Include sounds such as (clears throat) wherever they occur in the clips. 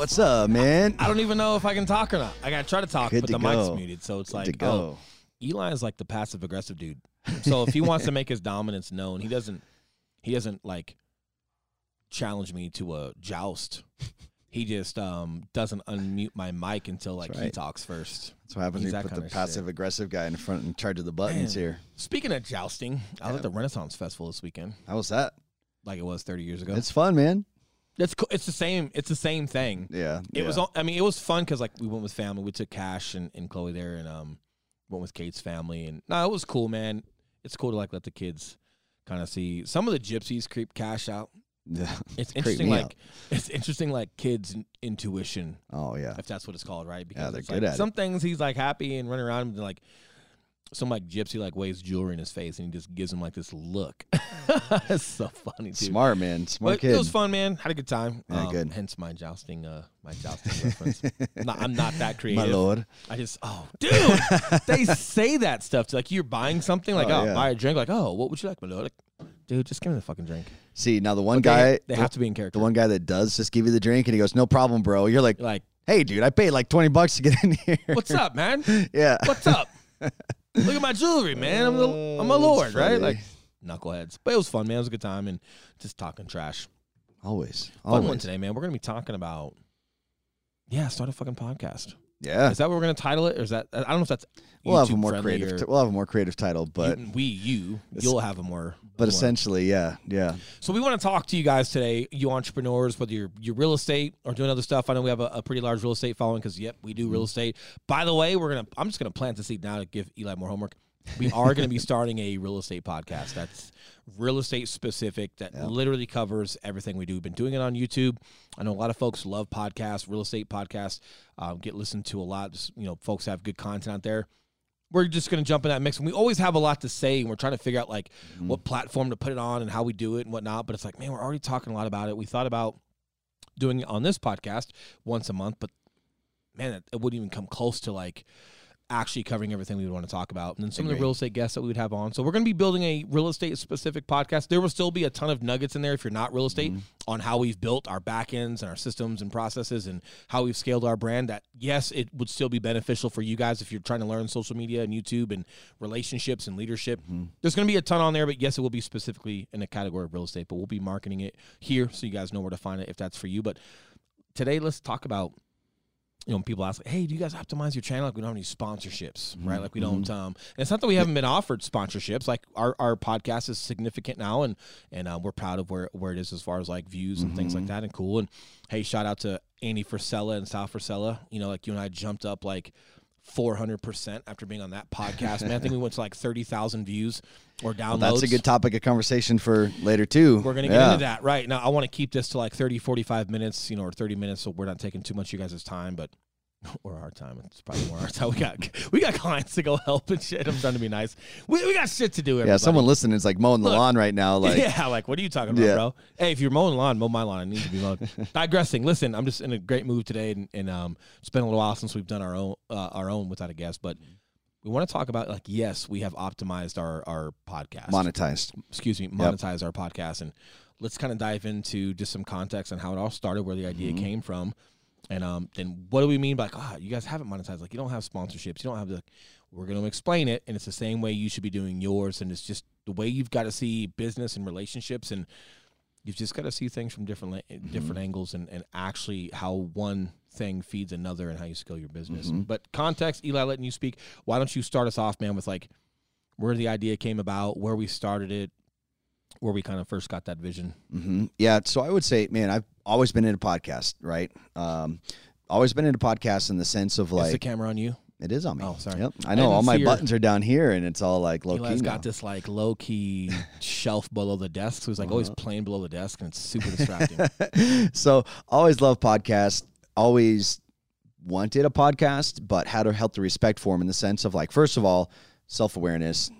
What's up, man? I don't even know if I can talk or not. I gotta try to talk, Good but to the mic's muted, so it's Good like, to go. oh, Eli is like the passive aggressive dude. So if he wants to make his dominance known, he doesn't. He doesn't like challenge me to a joust. He just um doesn't unmute my mic until like he right. talks first. That's what happens He's when you put the kinda shit. passive aggressive guy in front in charge of the buttons here. Speaking of jousting, I was at the Renaissance Festival this weekend, How was that? like it was 30 years ago. It's fun, man. It's co- it's the same. It's the same thing. Yeah. It yeah. was. I mean, it was fun because like we went with family. We took Cash and, and Chloe there, and um, went with Kate's family, and no, it was cool, man. It's cool to like let the kids kind of see some of the gypsies creep Cash out. Yeah. (laughs) It's interesting, like out. it's interesting, like kids' intuition, Oh yeah. if that's what it's called, right? Because they're good like, at it. some things he's like happy and running around, and like some like gypsy like waves jewelry in his face, and he just gives him like this look. (laughs) That's so funny, dude. Smart man. Smart But kid. it was fun, man. Had a good time. Yeah, Um, good. Hence my jousting, uh, my jousting (laughs) reference. (laughs) Not- I'm not that creative. My lord. I just, oh, dude, they say that stuff. To, like you're buying something, like Oh, oh, yeah. buy a drink, like oh, what would you like, my lord? Like, dude, just give me the fucking drink. See now the one But guy they, they the, have to be in character. the one guy that does just give you the drink and he goes, No problem, bro. You're like, like, Hey dude, I paid like twenty bucks to get in here. what's up, man? yeah. What's up? Look at my jewelry, man. I'm the, I'm a Oh, lord, that's right? Like knuckleheads. But it was fun, man. It was a good time, and just talking trash. Always. Fun one today, man. We're gonna be talking about. Yeah, start a fucking podcast. Yeah. Is that what we're gonna title it, or is that I don't know if that's We'll have a more creative t- we'll have a more creative title, but you, we you you'll have a more but more. essentially, yeah, yeah. So we want to talk to you guys today, you entrepreneurs, whether you're you're real estate or doing other stuff. I know we have a, a pretty large real estate following because yep, we do Mm-hmm. real estate. By the way, we're gonna I'm just gonna plant the seed now to give Eli more homework. We are gonna be (laughs) starting a real estate podcast that's real estate specific that Yeah. literally covers everything we do. We've been doing it on YouTube. I know a lot of folks love podcasts, real estate podcasts, um, get listened to a lot. Just, you know, folks have good content out there. We're just going to jump in that mix. And we always have a lot to say, and we're trying to figure out like what platform to put it on and how we do it and whatnot. But it's like, man, we're already talking a lot about it. We thought about doing it on this podcast once a month, but man, it, it wouldn't even come close to like actually covering everything we would want to talk about. And then some of the real estate guests that we would have on. So we're going to be building a real estate specific podcast. There will still be a ton of nuggets in there if you're not real estate mm-hmm. on how we've built our back ends and our systems and processes and how we've scaled our brand. That yes, it would still be beneficial for you guys if you're trying to learn social media and YouTube and relationships and leadership. Mm-hmm. There's going to be a ton on there, but yes, it will be specifically in a category of real estate. But we'll be marketing it here so you guys know where to find it if that's for you. But today, let's talk about you know, people ask, like, "Hey, do you guys optimize your channel? Like, we don't have any sponsorships, right? Like, we don't." Um, and it's not that we haven't been offered sponsorships. Like, our, our podcast is significant now, and and uh, we're proud of where where it is as far as like views and things like that, and cool. And hey, shout out to Andy Frisella and Sal Frisella. You know, like you and I jumped up like. 400% after being on that podcast. Man, I think we went to like 30,000 views or downloads. Well, that's a good topic of conversation for later too. We're going to get Yeah. into that. Right. Now, I want to keep this to like 30, 45 minutes, you know, or 30 minutes so we're not taking too much of you guys' time, but (laughs) or our time. It's probably more our (laughs) time. We got we got clients to go help and shit. I'm trying to be nice. We, we got shit to do. Everybody. Yeah, someone listening is like mowing the Look. lawn right now. (laughs) Like, yeah, like what are you talking about, Yeah. bro? Hey, if you're mowing the lawn, mow my lawn. I need to be mowed. Digressing. Listen, I'm just in a great mood today, and, and um, it's been a little while since we've done our own uh, our own without a guest, but we want to talk about like yes, we have optimized our our podcast monetized. excuse me, monetize our podcast. And let's kind of dive into just some context on how it all started, where the idea Mm-hmm. came from, and um, then what do we mean by like, ah, you guys haven't monetized? Like, you don't have sponsorships, you don't have the. We're going to explain it, and it's the same way you should be doing yours, and it's just the way you've got to see business and relationships, and you've just got to see things from different la- different angles, and and actually how one thing feeds another, and how you scale your business. But context, Eli, letting you speak. Why don't you start us off, man, with like where the idea came about, where we started it, where we kind of first got that vision. hmm Yeah. So I would say, man, I've always been into podcast, right? Um, always been into podcasts in the sense of like Is the camera on you? it is on me. Oh, sorry. Yep. I I know all my your- buttons are down here, and it's all like low Eli's key. got now. this like low key (laughs) shelf below the desk, so he's like always Uh-huh. playing below the desk, and it's super distracting. (laughs) so always love podcasts. Always wanted a podcast, but had a healthy respect for them in the sense of like, first of all, self awareness.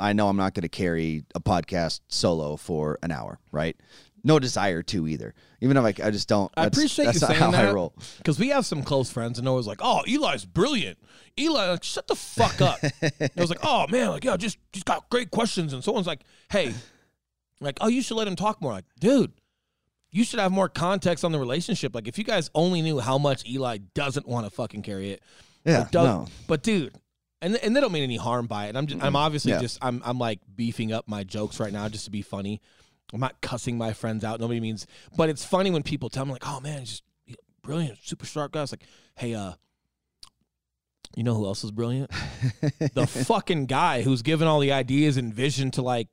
I know I'm not going to carry a podcast solo for an hour, right? No desire to either. Even if I, I just don't. I appreciate that's you not saying how I that roll. because we have some close friends, and always like, "Oh, Eli's brilliant." Eli, like, shut the fuck up. (laughs) I was like, "Oh man, like yeah, just just got great questions." And someone's like, "Hey." Like, oh, you should let him talk more. Like, dude, you should have more context on the relationship. Like, if you guys only knew how much Eli doesn't want to fucking carry it. Yeah, does- no. But dude, and and they don't mean any harm by it. I'm just, I'm obviously Yeah. just I'm I'm like beefing up my jokes right now just to be funny. I'm not cussing my friends out. Nobody means, but it's funny when people tell me like, "Oh man, just brilliant, super sharp guy." It's like, hey, uh, you know who else is brilliant? (laughs) the fucking guy who's given all the ideas and vision to like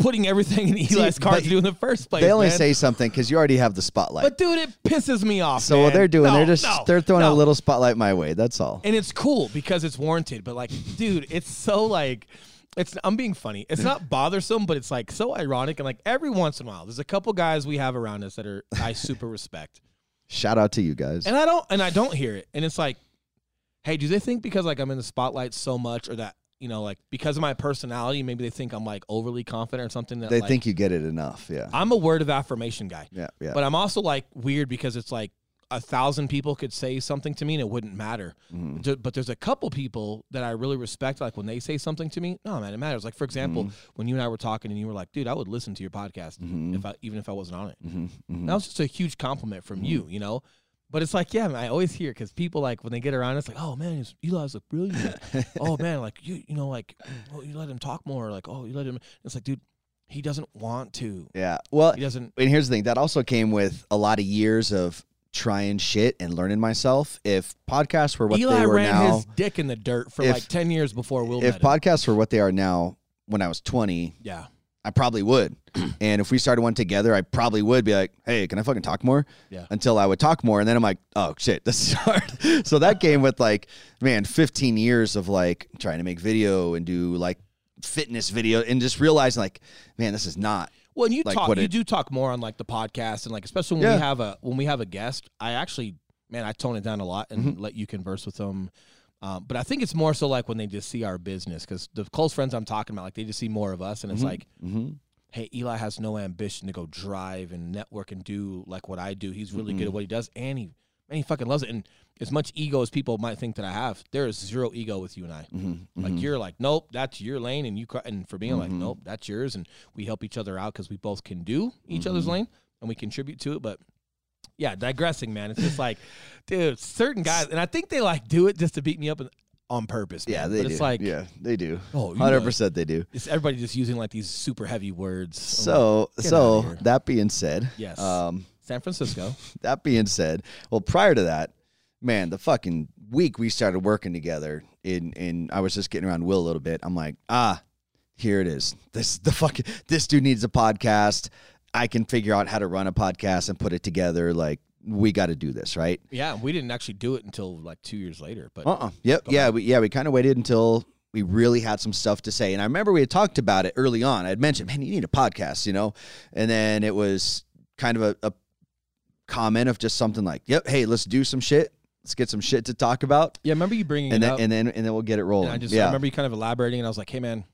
putting everything in Eli's See, car to do in the first place. they only man. say something because you already have the spotlight. but dude, it pisses me off. so what they're doing, No, they're just no, they're throwing no. a little spotlight my way. That's all. and it's cool because it's warranted. But like, dude, it's so like, it's I'm being funny. It's not bothersome, but it's like so ironic. And like every once in a while, there's a couple guys we have around us that are I super respect, Shout out to you guys. and I don't and I don't hear it. And it's like, hey, do they think because like I'm in the spotlight so much, or that you know, like because of my personality, maybe they think I'm like overly confident or something that they like, think you get it enough. Yeah. I'm a word of affirmation guy. Yeah. Yeah. But I'm also like weird because it's like a thousand people could say something to me and it wouldn't matter. Mhm. But there's a couple people that I really respect. Like when they say something to me, no man, it matters. Like for example, Mm-hmm. when you and I were talking and you were like, "Dude, I would listen to your podcast Mhm. if I even if I wasn't on it." Mhm. Mhm. That was just a huge compliment from you, you know. But it's like, yeah, man, I always hear because people like when they get around, it's like, oh man, Eli's look brilliant. (laughs) oh man, like you, you know, like oh, you let him talk more. Like oh, you let him. It's like, dude, he doesn't want to. Yeah. Well, He doesn't. and here's the thing that also came with a lot of years of trying shit and learning myself. If podcasts were what Eli they were ran now, his dick in the dirt for If- like ten years before Will if podcasts were what they are now, when I was 20, Yeah, I probably would. (clears throat) and if we started one together, I probably would be like, hey, can I fucking talk more? Yeah. Until I would talk more. And then I'm like, oh shit, (laughs) this is hard. so that (laughs) came with like, man, 15 years of like trying to make video and do like fitness video and just realizing like, man, this is not. Well, and you Like talk, you it- do talk more on like the podcast and like especially when Yeah. we have a when we have a guest. I actually, man, I tone it down a lot and Mm-hmm. let you converse with them. Um, but I think it's more so like when they just see our business because the close friends I'm talking about, like they just see more of us, and it's like, Mm-hmm. Hey, Eli has no ambition to go drive and network and do like what I do. He's really good Mm-hmm. at what he does, and he man, he fucking loves it. And as much ego as people might think that I have, there is zero ego with you and I. Mm-hmm. Like you're like, nope, that's your lane, and you cr- and for me, I'm like, nope, that's yours, and we help each other out because we both can do each other's Mm-hmm. lane and we contribute to it. But yeah, digressing, man. It's just like, (laughs) dude, certain guys, and I think they like do it just to beat me up and- on purpose. Yeah, they but do. it's like, yeah, they do. oh, you Hundred know, percent, they do. It's everybody just using like these super heavy words. I'm like, So, so that being said, Yes. Um, San Francisco. (laughs) that being said, well, prior to that, man, the fucking week we started working together, in in I was just getting around Will a little bit. I'm like, ah, here it is. This the fucking this dude needs a podcast. I can figure out how to run a podcast and put it together. Like, we got to do this, right? Yeah, we didn't actually do it until like two years later. But Uh uh Yep. Yeah. We, yeah. We kind of waited until we really had some stuff to say. And I remember we had talked about it early on. I'd mentioned, man, you need a podcast, you know? And then it was kind of a, a comment of just something like, yep, hey, let's do some shit. Let's get some shit to talk about. yeah, I remember you bringing And it then, up. and then, and then we'll get it rolling. And I just I yeah. remember you kind of elaborating, and I was like, "Hey, man,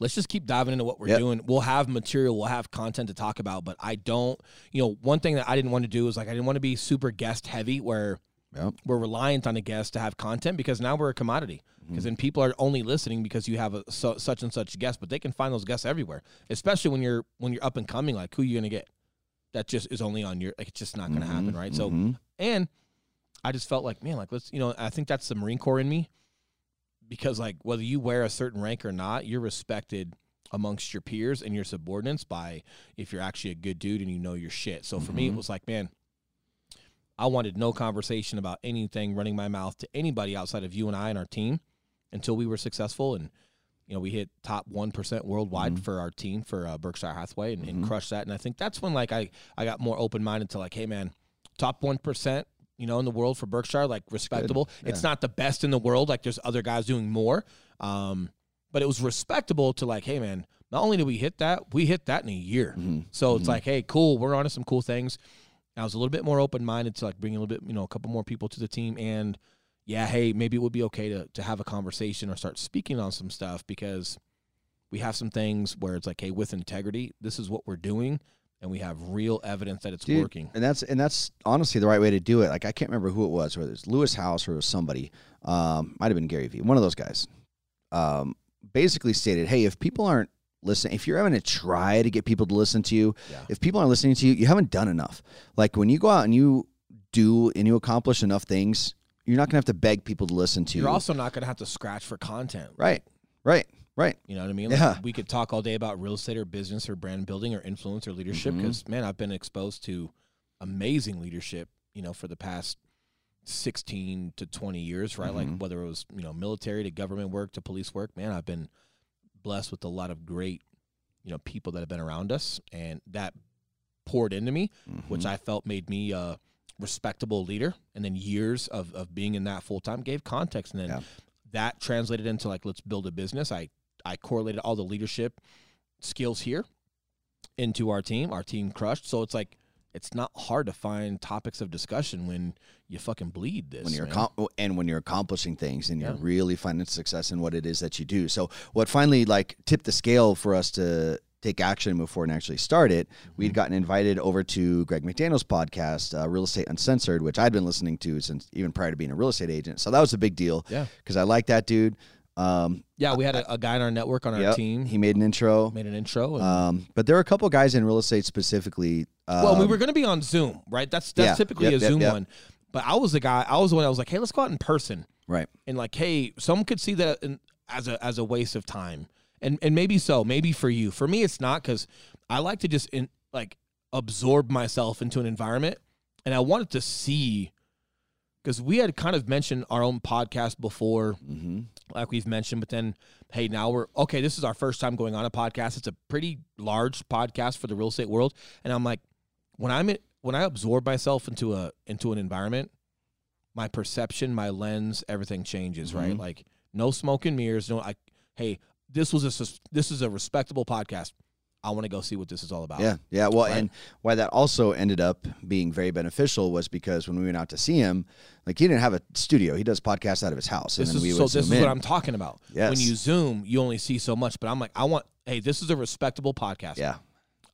let's just keep diving into what we're Yep. doing. We'll have material, we'll have content to talk about, but I don't, you know, one thing that I didn't want to do is like I didn't want to be super guest heavy, where Yep. we're reliant on a guest to have content because now we're a commodity. Mm-hmm. Because then people are only listening because you have a so, such and such guest, but they can find those guests everywhere, especially when you're when you're up and coming. Like, who are you gonna get? That just is only on your. Like, it's just not gonna happen, right? So Mhm. and I just felt like, man, like let's, you know, I think that's the Marine Corps in me because like whether you wear a certain rank or not, you're respected amongst your peers and your subordinates by if you're actually a good dude and you know your shit. So for me, it Mhm. was like, man, I wanted no conversation about anything running my mouth to anybody outside of you and I and our team until we were successful and you know we hit top 1% worldwide for our team for uh, Berkshire Hathaway and, and crushed that and I think that's when like I I got more open minded to like hey man top 1% you know in the world for Berkshire like respectable. It's not the best in the world like there's other guys doing more um but it was respectable to like hey man not only did we hit that we hit that in a year. Mhm. so it's like hey cool we're on to some cool things. I was a little bit more open minded to like bring a little bit, you know, a couple more people to the team. And yeah, hey, maybe it would be okay to to have a conversation or start speaking on some stuff because we have some things where it's like, hey, with integrity, this is what we're doing, and we have real evidence that it's Dude, working. And that's and that's honestly the right way to do it. Like I can't remember who it was, whether it's Lewis Howes or it was somebody. Um, might have been Gary Vee, one of those guys. Um, basically stated, hey, if people aren't listen, if you're having to try to get people to listen to you, Yeah. if people aren't listening to you, you haven't done enough. Like when you go out and you do and you accomplish enough things, you're not gonna have to beg people to listen to you. You're you. also not going to have to scratch for content. right, right, right. You know what I mean? Yeah. We could talk all day about real estate or business or brand building or influence or leadership because, man, I've been exposed to amazing leadership, you know, for the past 16 to 20 years, right? Like Mhm. whether it was, you know, military to government work to police work, man, I've been blessed with a lot of great, you know, people that have been around us and that poured into me, which Mhm. I felt made me a respectable leader. And then years of, of being in that full time gave context. And then Yeah. that translated into like, let's build a business. I, I correlated all the leadership skills here into our team. Our team crushed. So it's like, it's not hard to find topics of discussion when you fucking bleed this. when you're accom- and when you're accomplishing things and you're Yeah. really finding success in what it is that you do. So what finally like tipped the scale for us to take action and move forward and actually start it, Mm-hmm. we'd gotten invited over to Greg McDaniel's podcast, uh, Real Estate Uncensored, which I'd been listening to since even prior to being a real estate agent. So that was a big deal Yeah. because I like that dude. Um, yeah, we had a, a guy in our network on our yep, team. He made an intro. made an intro. And, Um, but there are a couple guys in real estate specifically. Um, well, we were going to be on Zoom, right? That's that's yeah, typically yep, a Zoom yep. one. But I was the guy. I was the one. that was like, hey, let's go out in person. right. and like, hey, some could see that in, as a as a waste of time, and and maybe so, maybe for you. For me, it's not because I like to just in like absorb myself into an environment, and I wanted to see because we had kind of mentioned our own podcast before, hmm like we've mentioned, but then hey, now we're okay. This is our first time going on a podcast. It's a pretty large podcast for the real estate world, and I'm like, when I'm in, when I absorb myself into a into an environment, my perception, my lens, everything changes. Right, Mhm. like no smoke and mirrors. No, I hey, this was a this is a respectable podcast. I want to go see what this is all about. Yeah, yeah. Well, Right. and why that also ended up being very beneficial was because when we went out to see him, like he didn't have a studio; he does podcasts out of his house, This and then we is would so. This is in. what I'm talking about. Yes. When you zoom, you only see so much. But I'm like, I want. Hey, this is a respectable podcast. Yeah,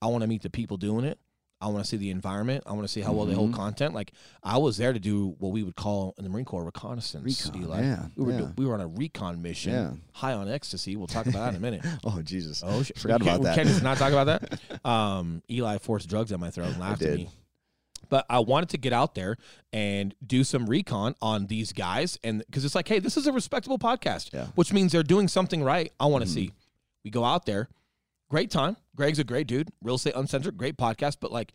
I want to meet the people doing it. I want to see the environment. I want to see how well they hold Mhm. content. Like I was there to do what we would call in the Marine Corps reconnaissance. Recon, Eli. yeah, we were yeah. we were on a recon mission, Yeah. high on ecstasy. We'll talk about that in a minute. (laughs) Oh Jesus! Oh, sh- Forgot about that. Can't just not talk about that. (laughs) Um, Eli forced drugs down my throat and laughed at me. But I wanted to get out there and do some recon on these guys, and because it's like, hey, this is a respectable podcast, Yeah. Mm-hmm. which means they're doing something right. I want to see. We go out there, great time. Greg's a great dude, real estate uncensored, great podcast. But like,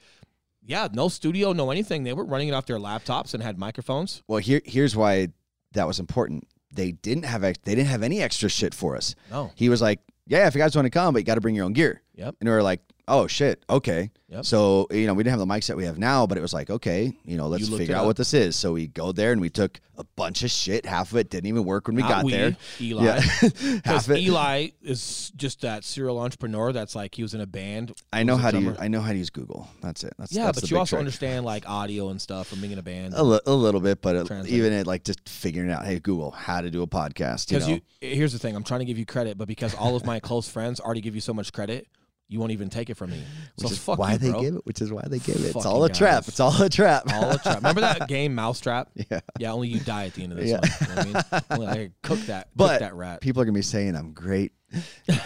yeah, no studio, no anything. They were running it off their laptops and had microphones. Well, here here's why that was important. They didn't have ex- they didn't have any extra shit for us. No, He was like, "Yeah, if you guys want to come, but you got to bring your own gear." Yep. And we were like, "Oh shit, okay." Yep. So you know, we didn't have the mics that we have now, but it was like, okay, you know, let's You looked figure it out up. what this is. So we go there and we took a bunch of shit. Half of it didn't even work when we Not got we, there. Eli. Yeah, (laughs) Because half it. Eli is just that serial entrepreneur that's like he was in a band. I know was a how to drummer. use, I know how to use Google. That's it. That's Yeah, that's but you big also trick. understand like audio and stuff from being in a band. a, li- a little bit, but it, Translate. even it like just figuring out, hey Google, how to do a podcast. You Because know, you, here's the thing, I'm trying to give you credit, but because all of my close friends already give you so much credit, you won't even take it from me. So which is why you, they bro. give it. Which is why they give it. It's all a trap. It's all a trap. all a trap. Remember that (laughs) game Mousetrap? yeah. Yeah, only you die at the end of this Yeah. one. You know what I mean? (laughs) Cook that, cook that rat. People are gonna be saying I'm great.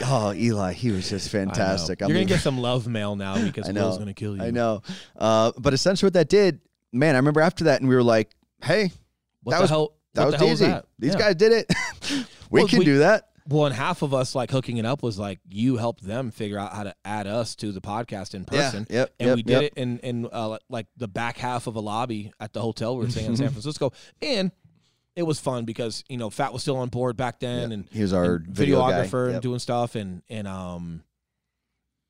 oh, Eli, he was just (laughs) fantastic. I'm You're gonna leaving- get some love mail now because I know. Will's gonna kill you. I know. Uh, but essentially, what that did, man, I remember after that, and we were like, "Hey, What That the was- hell? that what was the hell easy. that? These Yeah. guys did it. we Well, can we- do that." Well, and half of us like hooking it up was like you helped them figure out how to add us to the podcast in person. Yeah. Yep. and yep, we did yep. it in in uh, like the back half of a lobby at the hotel we were staying in San (laughs) Francisco, and it was fun because you know Fat was still on board back then, and, He was our and video videographer and doing stuff, and and um,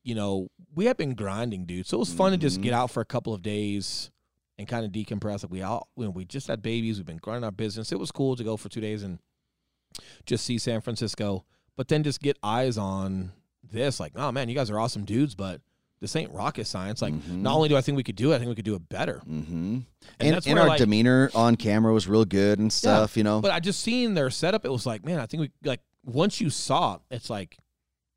you know we had been grinding, dude. So it was fun to just Mhm. get out for a couple of days and kind of decompress. Like we all, you know, we just had babies, we've been grinding our business. It was cool to go for two days and just see San Francisco, but then just get eyes on this. Like, oh man, you guys are awesome dudes, but this ain't rocket science. Like, Mhm. not only do I think we could do it, I think we could do it better. Mm-hmm. And And, that's and our like- demeanor on camera was real good and stuff. You know. But I just seen their setup. It was like, man, I think we like once you saw, it, it's like,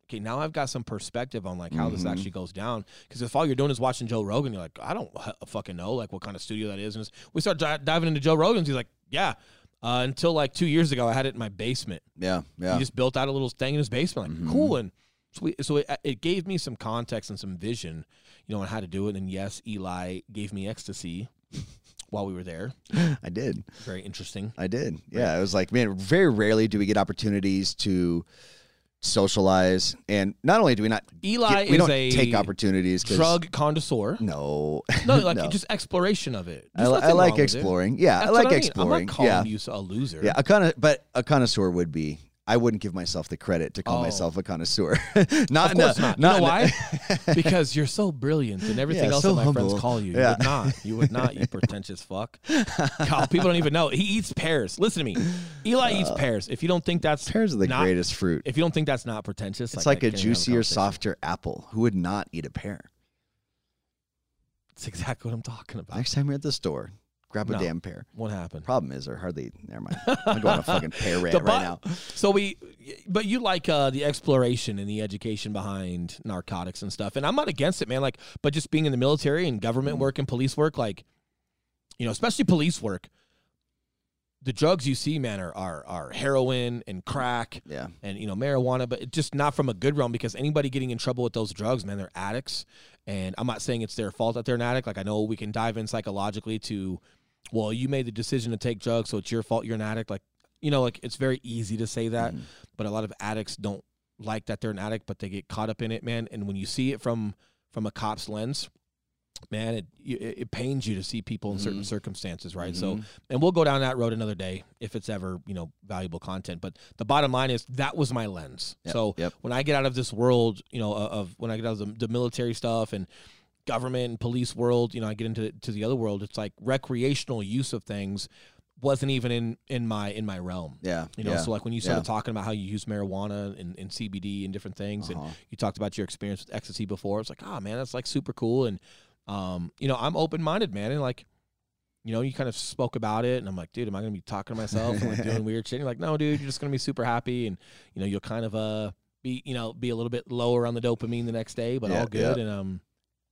okay, now I've got some perspective on like how this Mhm. actually goes down. Because if all you're doing is watching Joe Rogan, you're like, I don't h- fucking know like what kind of studio that is. And it's- we start di- diving into Joe Rogan's. He's like, yeah. Uh, until like two years ago, I had it in my basement. yeah. Yeah. He just built out a little thing in his basement. Like, Mhm. cool. And So, we, so it, it gave me some context and some vision, you know, on how to do it. And yes, Eli gave me ecstasy (laughs) while we were there. I did. Very interesting. I did. Yeah, it was like, man, very rarely do we get opportunities to socialize, and not only do we not, Eli get- we is don't a take opportunities. drug connoisseur. No, No, like (laughs) No. just exploration of it. I, I like exploring. Yeah, I like what I mean. exploring. I'm not calling yeah, you a loser. yeah. A conno- but a connoisseur would be. I wouldn't give myself the credit to call Oh. myself a connoisseur. (laughs) not Of in a- course not. You not know why? (laughs) because you're so brilliant and everything Yeah, else so that my friends call you. You Yeah. would not. You would not, you (laughs) pretentious fuck. God, people don't even know. He eats pears. Listen to me. Eli eats pears. If you don't think that's Uh, Pears are the not, greast fruit. If you don't think that's not pretentious, It's I like a can't even have juicier, softer apple. Who would not eat a pear? It's exactly what I'm talking about. Next time you're at the store, grab a No. damn pear. What happened? Problem is, they're hardly. Never mind. I'm going on a fucking pear (laughs) rant right now. So we, but you like uh, the exploration and the education behind narcotics and stuff, and I'm not against it, man. Like, but just being in the military and government Mm-hmm. work and police work, like, you know, especially police work, the drugs you see, man, are are, are heroin and crack Yeah. and you know marijuana, but just not from a good realm because anybody getting in trouble with those drugs, man, they're addicts. And I'm not saying it's their fault that they're an addict. Like I know we can dive in psychologically to, well, you made the decision to take drugs, so it's your fault you're an addict. Like you know, like it's very easy to say that, Mhm. but a lot of addicts don't like that they're an addict, but they get caught up in it, man. And when you see it from from a cop's lens, man, it it, it pains you to see people in certain Mhm. circumstances, right? So Mhm. and we'll go down that road another day if it's ever you know valuable content but the bottom line is that was my lens Yep, so yep. when i get out of this world you know of, of when i get out of the, the military stuff and government and police world you know i get into to the other world it's like recreational use of things wasn't even in in my in my realm Yeah. you know yeah. so like when you started yeah. talking about how you use marijuana and, and cbd and different things and Uh-huh. you talked about your experience with ecstasy before it's like oh man that's like super cool and um you know i'm open-minded man and like you know you kind of spoke about it and i'm like dude am i gonna be talking to myself and like (laughs) doing weird shit and you're like no dude you're just gonna be super happy and you know you'll kind of uh be you know be a little bit lower on the dopamine the next day but Yeah, all good and um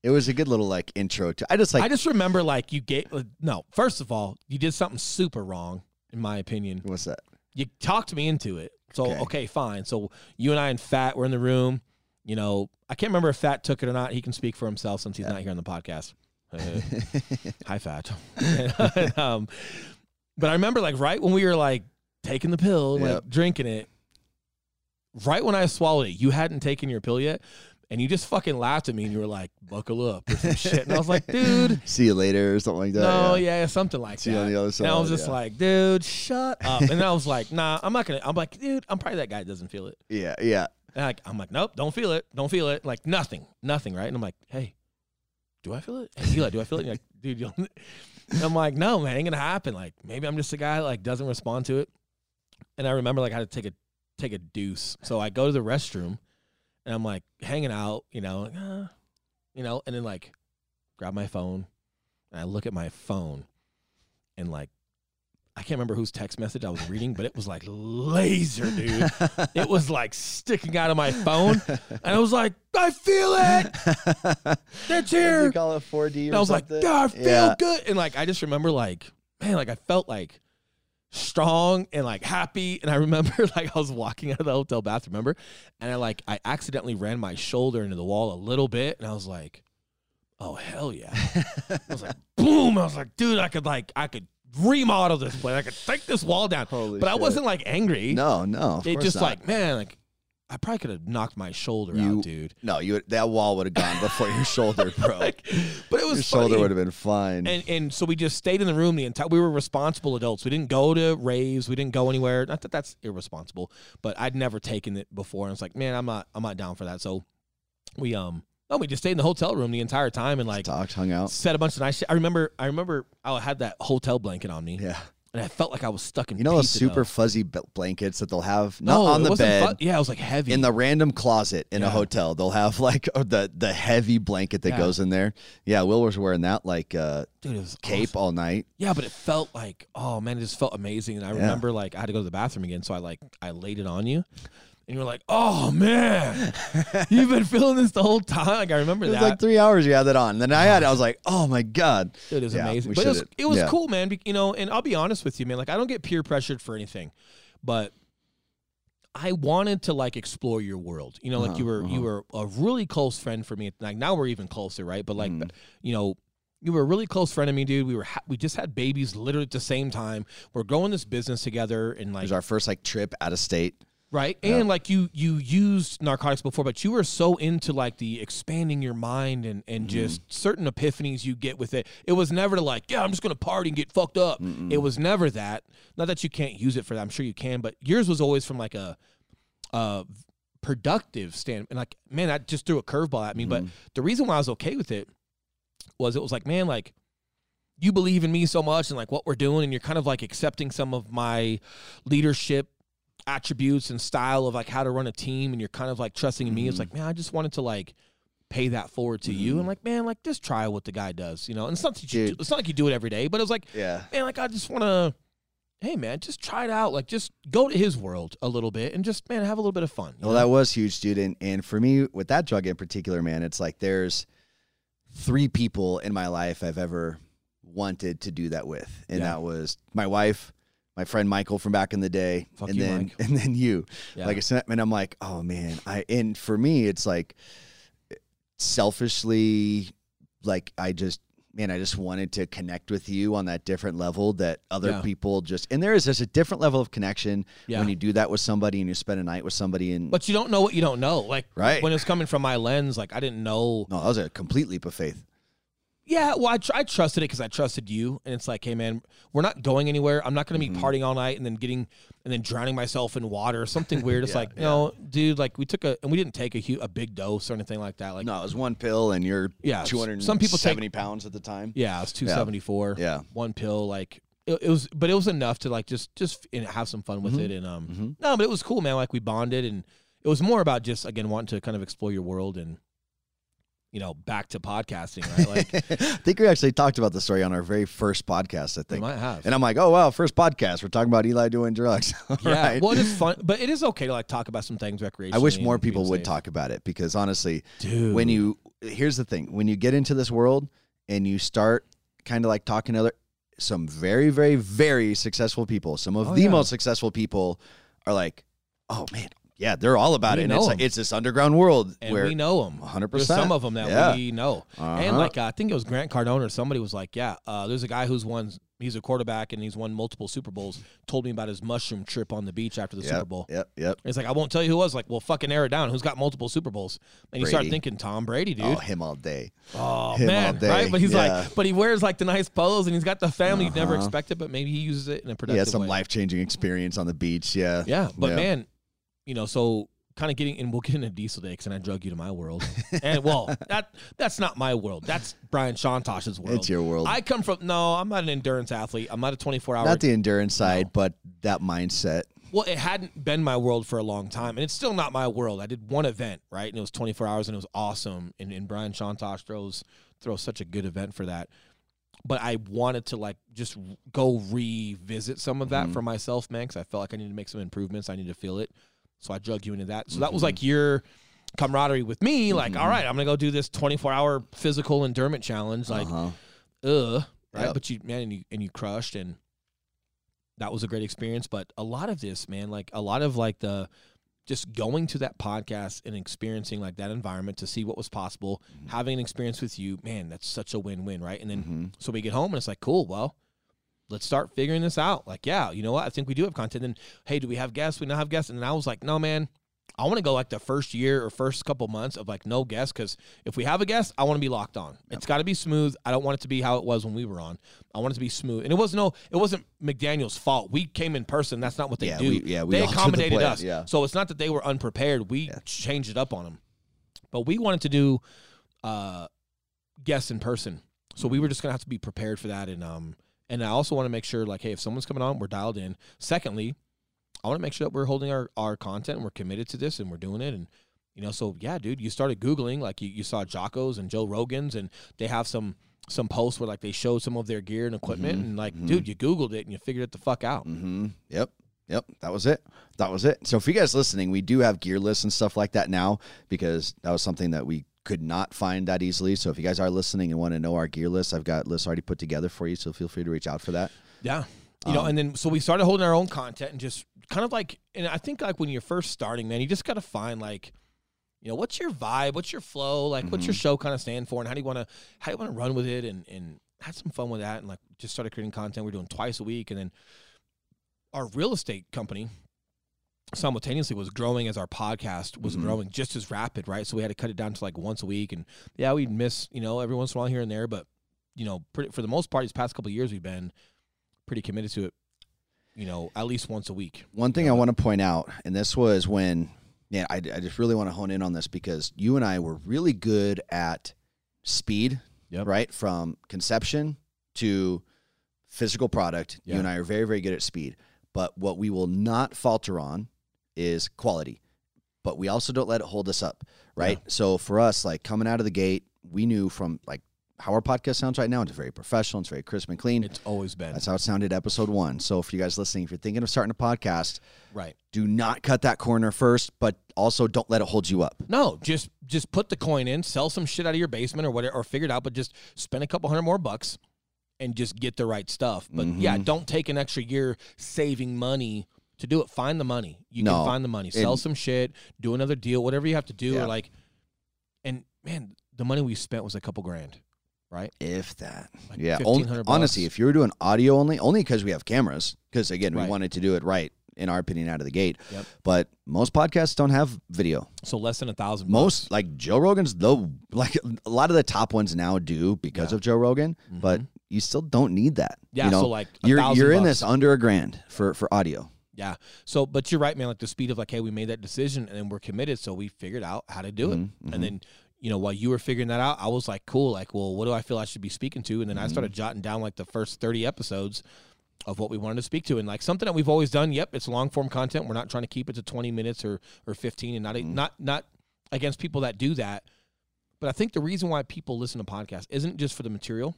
It was a good little like intro to. I just like. i just remember like you gave uh, no first of all you did something super wrong in my opinion what's that? you talked me into it. So Okay. okay. fine. So you and I and Fat were in the room. You know, I can't remember if Fat took it or not. He can speak for himself since he's Yeah. not here on the podcast. (laughs) (laughs) Hi, Fat. (laughs) um, but I remember like right when we were like taking the pill, and, like Yep. drinking it. Right when I swallowed it, you hadn't taken your pill yet, and you just fucking laughed at me, and you were like, "Buckle up" or some shit, and I was like, (laughs) "Dude." See you later or something like that. No, yeah. yeah. something like See you that. on the other side. And I was just yeah. like, dude, shut up. And then I was like, nah, I'm not gonna. I'm like, dude, I'm probably that guy that doesn't feel it. (laughs) Yeah. Yeah. And like, I'm like, nope, don't feel it, don't feel it. Like nothing, nothing, right? And I'm like, hey, do I feel it? Hey, Eli, do I feel it? And you're like, (laughs) dude, you don't. I'm like, no, man, ain't gonna happen. Like maybe I'm just a guy that like doesn't respond to it. And I remember like I had to take a take a deuce. So I go to the restroom, and I'm like hanging out, you know, like, ah, you know, and then like grab my phone, and I look at my phone, and like. I can't remember whose text message I was reading, but it was like laser, dude. (laughs) It was like sticking out of my phone, and I was like, "I feel it. (laughs) It's here." call it 4D. And I was like, something? God, I feel Yeah. good. And like, I just remember, like, man, like I felt like strong and like happy. And I remember, (laughs) like, I was walking out of the hotel bathroom, remember? And I like, I accidentally ran my shoulder into the wall a little bit. And I was like, oh, hell yeah. I was like, (laughs) boom. I was like, dude, I could, like, I could remodel this place. I could take this wall down. Holy but I wasn't like angry. No, no. it just not. like, man, like, I probably could have knocked my shoulder You- out, dude. no. You that wall would have gone before your shoulder, bro. (laughs) Like, but it was your shoulder would have been fine. and and so we just stayed in the room the entire. We were responsible adults. We didn't go to raves. We didn't go anywhere. Not that that's irresponsible, but I'd never taken it before. And it's like, man, I'm not, I'm not down for that. So we um, no, we just stayed in the hotel room the entire time and like Talked, hung out. said a bunch of nice. shit. I remember, I remember, I had that hotel blanket on me, Yeah. And I felt like I was stuck in. You know those super dough. fuzzy blankets that they'll have not No, on the bed. yeah, it was like heavy in the random closet in a hotel, they'll have like (laughs) the the heavy blanket that Yeah. goes in there. Yeah, Will was wearing that like uh, Dude, it was cape awesome. all night. Yeah, but it felt like, oh man, it just felt amazing. And I Yeah. remember like I had to go to the bathroom again, so I like I laid it on you, and you were like, oh man, you've been feeling this the whole time. Like I remember It was that. like three hours you had that on. Then I had it. I was like, oh my god. Dude, it was Yeah, amazing. But it was, it was yeah. cool, man. be- You know, and I'll be honest with you, man. Like I don't get peer pressured for anything, but I wanted to like explore your world. You know, like Uh-huh, you were you uh-huh. were a really close friend for me. Like now we're even closer, right? But like Mm. you know, you were a really close friend of me, dude. We were ha- we just had babies literally at the same time. We're growing this business together, and It like was our first like trip out of state. Right, Yeah. and like you you used narcotics before, but you were so into like the expanding your mind and and Mm-hmm. just certain epiphanies you get with it. It was never like, yeah, I'm just gonna party and get fucked up. Mm-mm. It was never that. Not that you can't use it for that. I'm sure you can, but yours was always from like a, uh productive stand. And like, man, that just threw a curveball at me. But Mhm. the reason why I was okay with it was it was like, man, like you believe in me so much and like what we're doing, and you're kind of like accepting some of my leadership attributes and style of like how to run a team, and you're kind of like trusting in me. It's Mhm. like, man, I just wanted to like pay that forward to you, Mhm. and like, man, like just try what the guy does, you know. And it's not that you, do, it's not like you do it every day, but it was like Yeah. man, like I just want to, hey man, just try it out. Like just go to his world a little bit and just man have a little bit of fun. Well, know? that was huge, dude. And, and for me, with that drug in particular, man, it's like there's three people in my life I've ever wanted to do that with, and Yeah. that was my wife, my friend Michael from back in the day, Fuck and you, then Mike. (laughs) and then you. Yeah. Like I said, and I'm like, oh man, I and for me, it's like selfishly, like I just. Man, I just wanted to connect with you on that different level that other Yeah. people just and there is there's a different level of connection yeah. when you do that with somebody and you spend a night with somebody and but you don't know what you don't know. Like Right. when it's coming from my lens, like I didn't know. No, that was a complete leap of faith. Yeah, well, I, tr- I trusted it because I trusted you, and it's like, hey man, we're not going anywhere. I'm not going to be Mhm. partying all night and then getting and then drowning myself in water or something (laughs) weird. It's Yeah, like, yeah. no, dude, like we took a and we didn't take a hu- a big dose or anything like that. Like, no, it was one pill, and you're yeah, two hundred. some people seventy pounds at the time. Yeah, it was two seventy four. Yeah. one pill. Like it, it was, but it was enough to like just just know, have some fun with Mhm. it. And um, Mhm. no, but it was cool, man. Like we bonded, and it was more about just again wanting to kind of explore your world and you know back to podcasting, right? Like (laughs) I think we actually talked about the story on our very first podcast. I we think, might have. and I'm like, oh wow, first podcast. We're talking about Eli doing drugs. (laughs) Yeah, right. well, it's fun, but it is okay to like talk about some things recreationally. I wish more people would safe. talk about it because honestly, dude. when you here's the thing when you get into this world and you start kind of like talking to other some very very very successful people some of Oh, the yeah. most successful people are like oh man yeah they're all about We it and it's like it's this underground world and where we know them. 100% some of them that Yeah. we know. And Uh-huh. like uh, I think it was Grant Cardone or somebody was like, yeah, uh, there's a guy who's won. He's a quarterback and he's won multiple Super Bowls. Told me about his mushroom trip on the beach after the yep, Super Bowl. yep yep It's like I won't tell you who it was. Like, well, fucking narrow it down. Who's got multiple Super Bowls? And you start thinking Tom Brady, dude. oh him all day Oh, him all man, day. right? But he's Yeah. like, but he wears like the nice pose, and he's got the family you'd never expect it, but maybe he uses it in a he productive had some life-changing experience on the beach yeah Yeah, but Yeah. man, you know, so kind of getting, and we'll get into Diesel Day because I drug you to my world, (laughs) and well, that that's not my world. That's Brian Shantosh's world. it's your world I come from no, I'm not an endurance athlete. I'm not a 24 hour. not the endurance side No. but that mindset well, it hadn't been my world for a long time, and it's still not my world. I did one event, right, and it was 24 hours, and it was awesome. And, and Brian Shantosh throws throws such a good event for that. But I wanted to like just go revisit some of that Mhm. for myself, man, because I felt like I needed to make some improvements. I need to feel it, so I drug you into that. So that was Mhm. like your camaraderie with me. Like, Mhm. all right, I'm gonna go do this 24 hour physical endurance challenge. Like, uh-huh. ugh, right? Yep. But you, man, and you and you crushed, and that was a great experience. But a lot of this, man, like a lot of like the just going to that podcast and experiencing like that environment to see what was possible, Mhm. having an experience with you, man, that's such a win-win, right? And then so we get home and it's like, cool, well. Let's start figuring this out. Like, yeah, you know what? I think we do have content. And hey, do we have guests? We not have guests. And I was like, no, man, I want to go like the first year or first couple months of like no guests because if we have a guest, I want to be locked on. It's got to be smooth. I don't want it to be how it was when we were on. I want it to be smooth. And it was no, it wasn't McDaniel's fault. We came in person. That's not what they Yeah, do. we- yeah, we they altered (laughs) the accommodated us. yeah. So it's not that they were unprepared. We Yeah. changed it up on them. But we wanted to do uh, guests in person. So we were just gonna have to be prepared for that. And um, and I also want to make sure like, hey, if someone's coming on, we're dialed in. Secondly, I want to make sure that we're holding our, our content and we're committed to this and we're doing it. And, you know, so yeah, dude, you started Googling, like you, you saw Jocko's and Joe Rogan's and they have some, some posts where like they showed some of their gear and equipment Mhm, and like, mhm. dude, you Googled it and you figured it the fuck out. Mm-hmm. Yep. Yep. That was it. That was it. So, for you guys listening, we do have gear lists and stuff like that now because that was something that we could not find that easily. So, if you guys are listening and want to know our gear list, I've got lists already put together for you. So, feel free to reach out for that. Yeah. You know, Um, and then so we started holding our own content and just kind of like, and I think like when you're first starting, man, you just got to find like, you know, what's your vibe, what's your flow, like, what's your Mm-hmm. show kind of stand for, and how do you want to, how do you want to run with it, and and had some fun with that, and like just started creating content. We're doing twice a week, and then our real estate company simultaneously was growing as our podcast was Mhm. growing just as rapid, right? So we had to cut it down to like once a week, and yeah, we'd miss, you know, every once in a while here and there, but you know, pretty, for the most part, these past couple of years, we've been pretty committed to it. You know, at least once a week. One thing I want to point out, and this was when, yeah, I, I just really want to hone in on this because you and I were really good at speed, Yep. right? From conception to physical product. You and I are very, very good at speed. But what we will not falter on is quality. But we also don't let it hold us up, right? So for us, like coming out of the gate, we knew from like how our podcast sounds right now, it's very professional, it's very crisp and clean. It's always been That's how it sounded episode one. So for you guys listening, if you're thinking of starting a podcast, right. do not cut that corner first, but also don't let it hold you up. No, just just put the coin in, sell some shit out of your basement or whatever, or figure it out. But just spend a couple hundred more bucks and just get the right stuff. But yeah, Mhm. don't take an extra year saving money to do it. Find the money. You No, can find the money. Sell and- some shit. Do another deal. Whatever you have to do. Yeah. Or like, and man, the money we spent was a couple grand, right? If that. Like yeah. Only, honestly, if you were doing audio only, only because we have cameras, because again, we wanted to do it right, in our opinion, out of the gate. Yep. But most podcasts don't have video. So less than a thousand. Most, like Joe Rogan's, though, like a lot of the top ones now do because Yeah. of Joe Rogan, but Mhm. you still don't need that. yeah. You know, so like you're you're in bucks. this under a grand for for audio. Yeah. So, but you're right, man. Like the speed of like, hey, we made that decision and then we're committed, so we figured out how to do it. mhm. And then, you know, while you were figuring that out, I was like, cool. Like, well, what do I feel I should be speaking to? And then I started Mm-hmm. jotting down like the first 30 episodes of what we wanted to speak to, and like something that we've always done. Yep, it's long form content. We're not trying to keep it to 20 minutes or or 15, and not Mhm. not not against people that do that. But I think the reason why people listen to podcasts isn't just for the material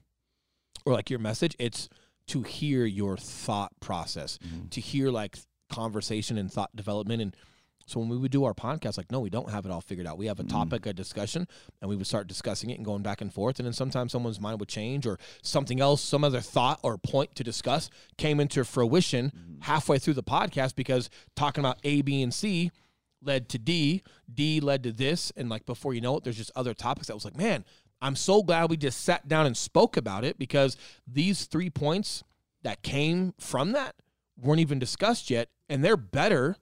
or like your message. It's to hear your thought process, Mhm. to hear like conversation and thought development. And so when we would do our podcast, like, no, we don't have it all figured out. We have a Mhm. topic, a discussion, and we would start discussing it and going back and forth. And then sometimes someone's mind would change or something else, some other thought or point to discuss came into fruition halfway through the podcast because talking about A, B, and C led to D, D led to this. And like before you know it, there's just other topics that was like, man, I'm so glad we just sat down and spoke about it because these three points that came from that weren't even discussed yet. And they're better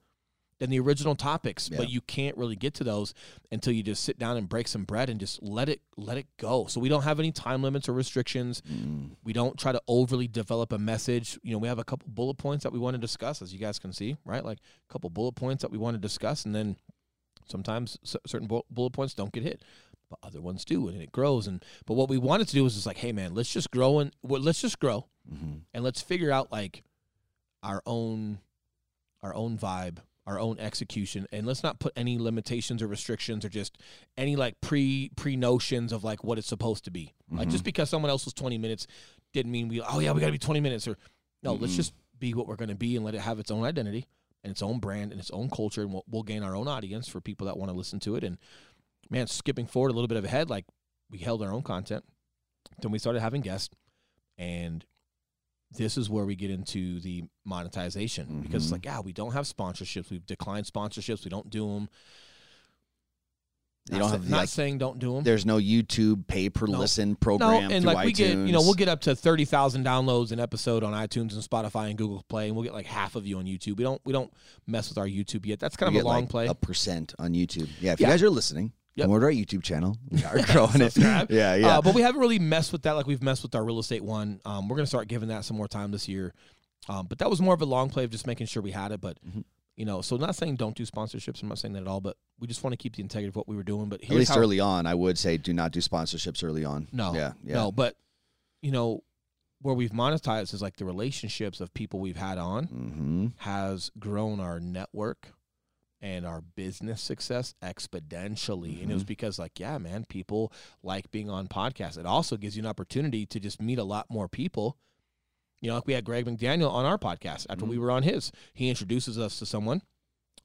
than the original topics, Yeah. but you can't really get to those until you just sit down and break some bread and just let it let it go. So we don't have any time limits or restrictions. Mm. We don't try to overly develop a message. You know, we have a couple bullet points that we want to discuss, as you guys can see, right? Like a couple bullet points that we want to discuss, and then sometimes certain bu- bullet points don't get hit, but other ones do, and it grows. And but what we wanted to do was just like, hey, man, let's just grow and well, let's just grow, Mhm. and let's figure out like our own our own vibe our own execution and let's not put any limitations or restrictions or just any like pre pre notions of like what it's supposed to be like Mhm. just because someone else was 20 minutes didn't mean we oh yeah we got to be 20 minutes or no let's Mhm. just be what we're going to be and let it have its own identity and its own brand and its own culture and we'll, we'll gain our own audience for people that want to listen to it and man skipping forward a little bit of ahead like we held our own content then we started having guests and this is where we get into the monetization because it's Mhm. like yeah we don't have sponsorships we've declined sponsorships we don't do them You not, don't have, not like, saying don't do them There's no YouTube pay per No. listen no program and like we iTunes. get you know we'll get up to 30,000 downloads an episode on iTunes and Spotify and Google Play and we'll get like half of you on YouTube we don't we don't mess with our YouTube yet that's kind We of a long like, play A percent on YouTube. Yeah, if Yeah. you guys are listening, Yep. over to our YouTube channel. We are (laughs) growing it. Yeah, yeah. Uh, but we haven't really messed with that like we've messed with our real estate one. Um, we're gonna start giving that some more time this year. Um, but that was more of a long play of just making sure we had it. But Mhm. you know, so not saying don't do sponsorships. I'm not saying that at all. But we just want to keep the integrity of what we were doing. But At least how, early on, I would say do not do sponsorships early on. No, Yeah, yeah. no. But you know, where we've monetized is like the relationships of people we've had on Mm-hmm. has grown our network and our business success exponentially. And it was Mhm. because, like, yeah, man, people like being on podcasts. It also gives you an opportunity to just meet a lot more people. You know, like we had Greg McDaniel on our podcast after we were on his. He introduces us to someone.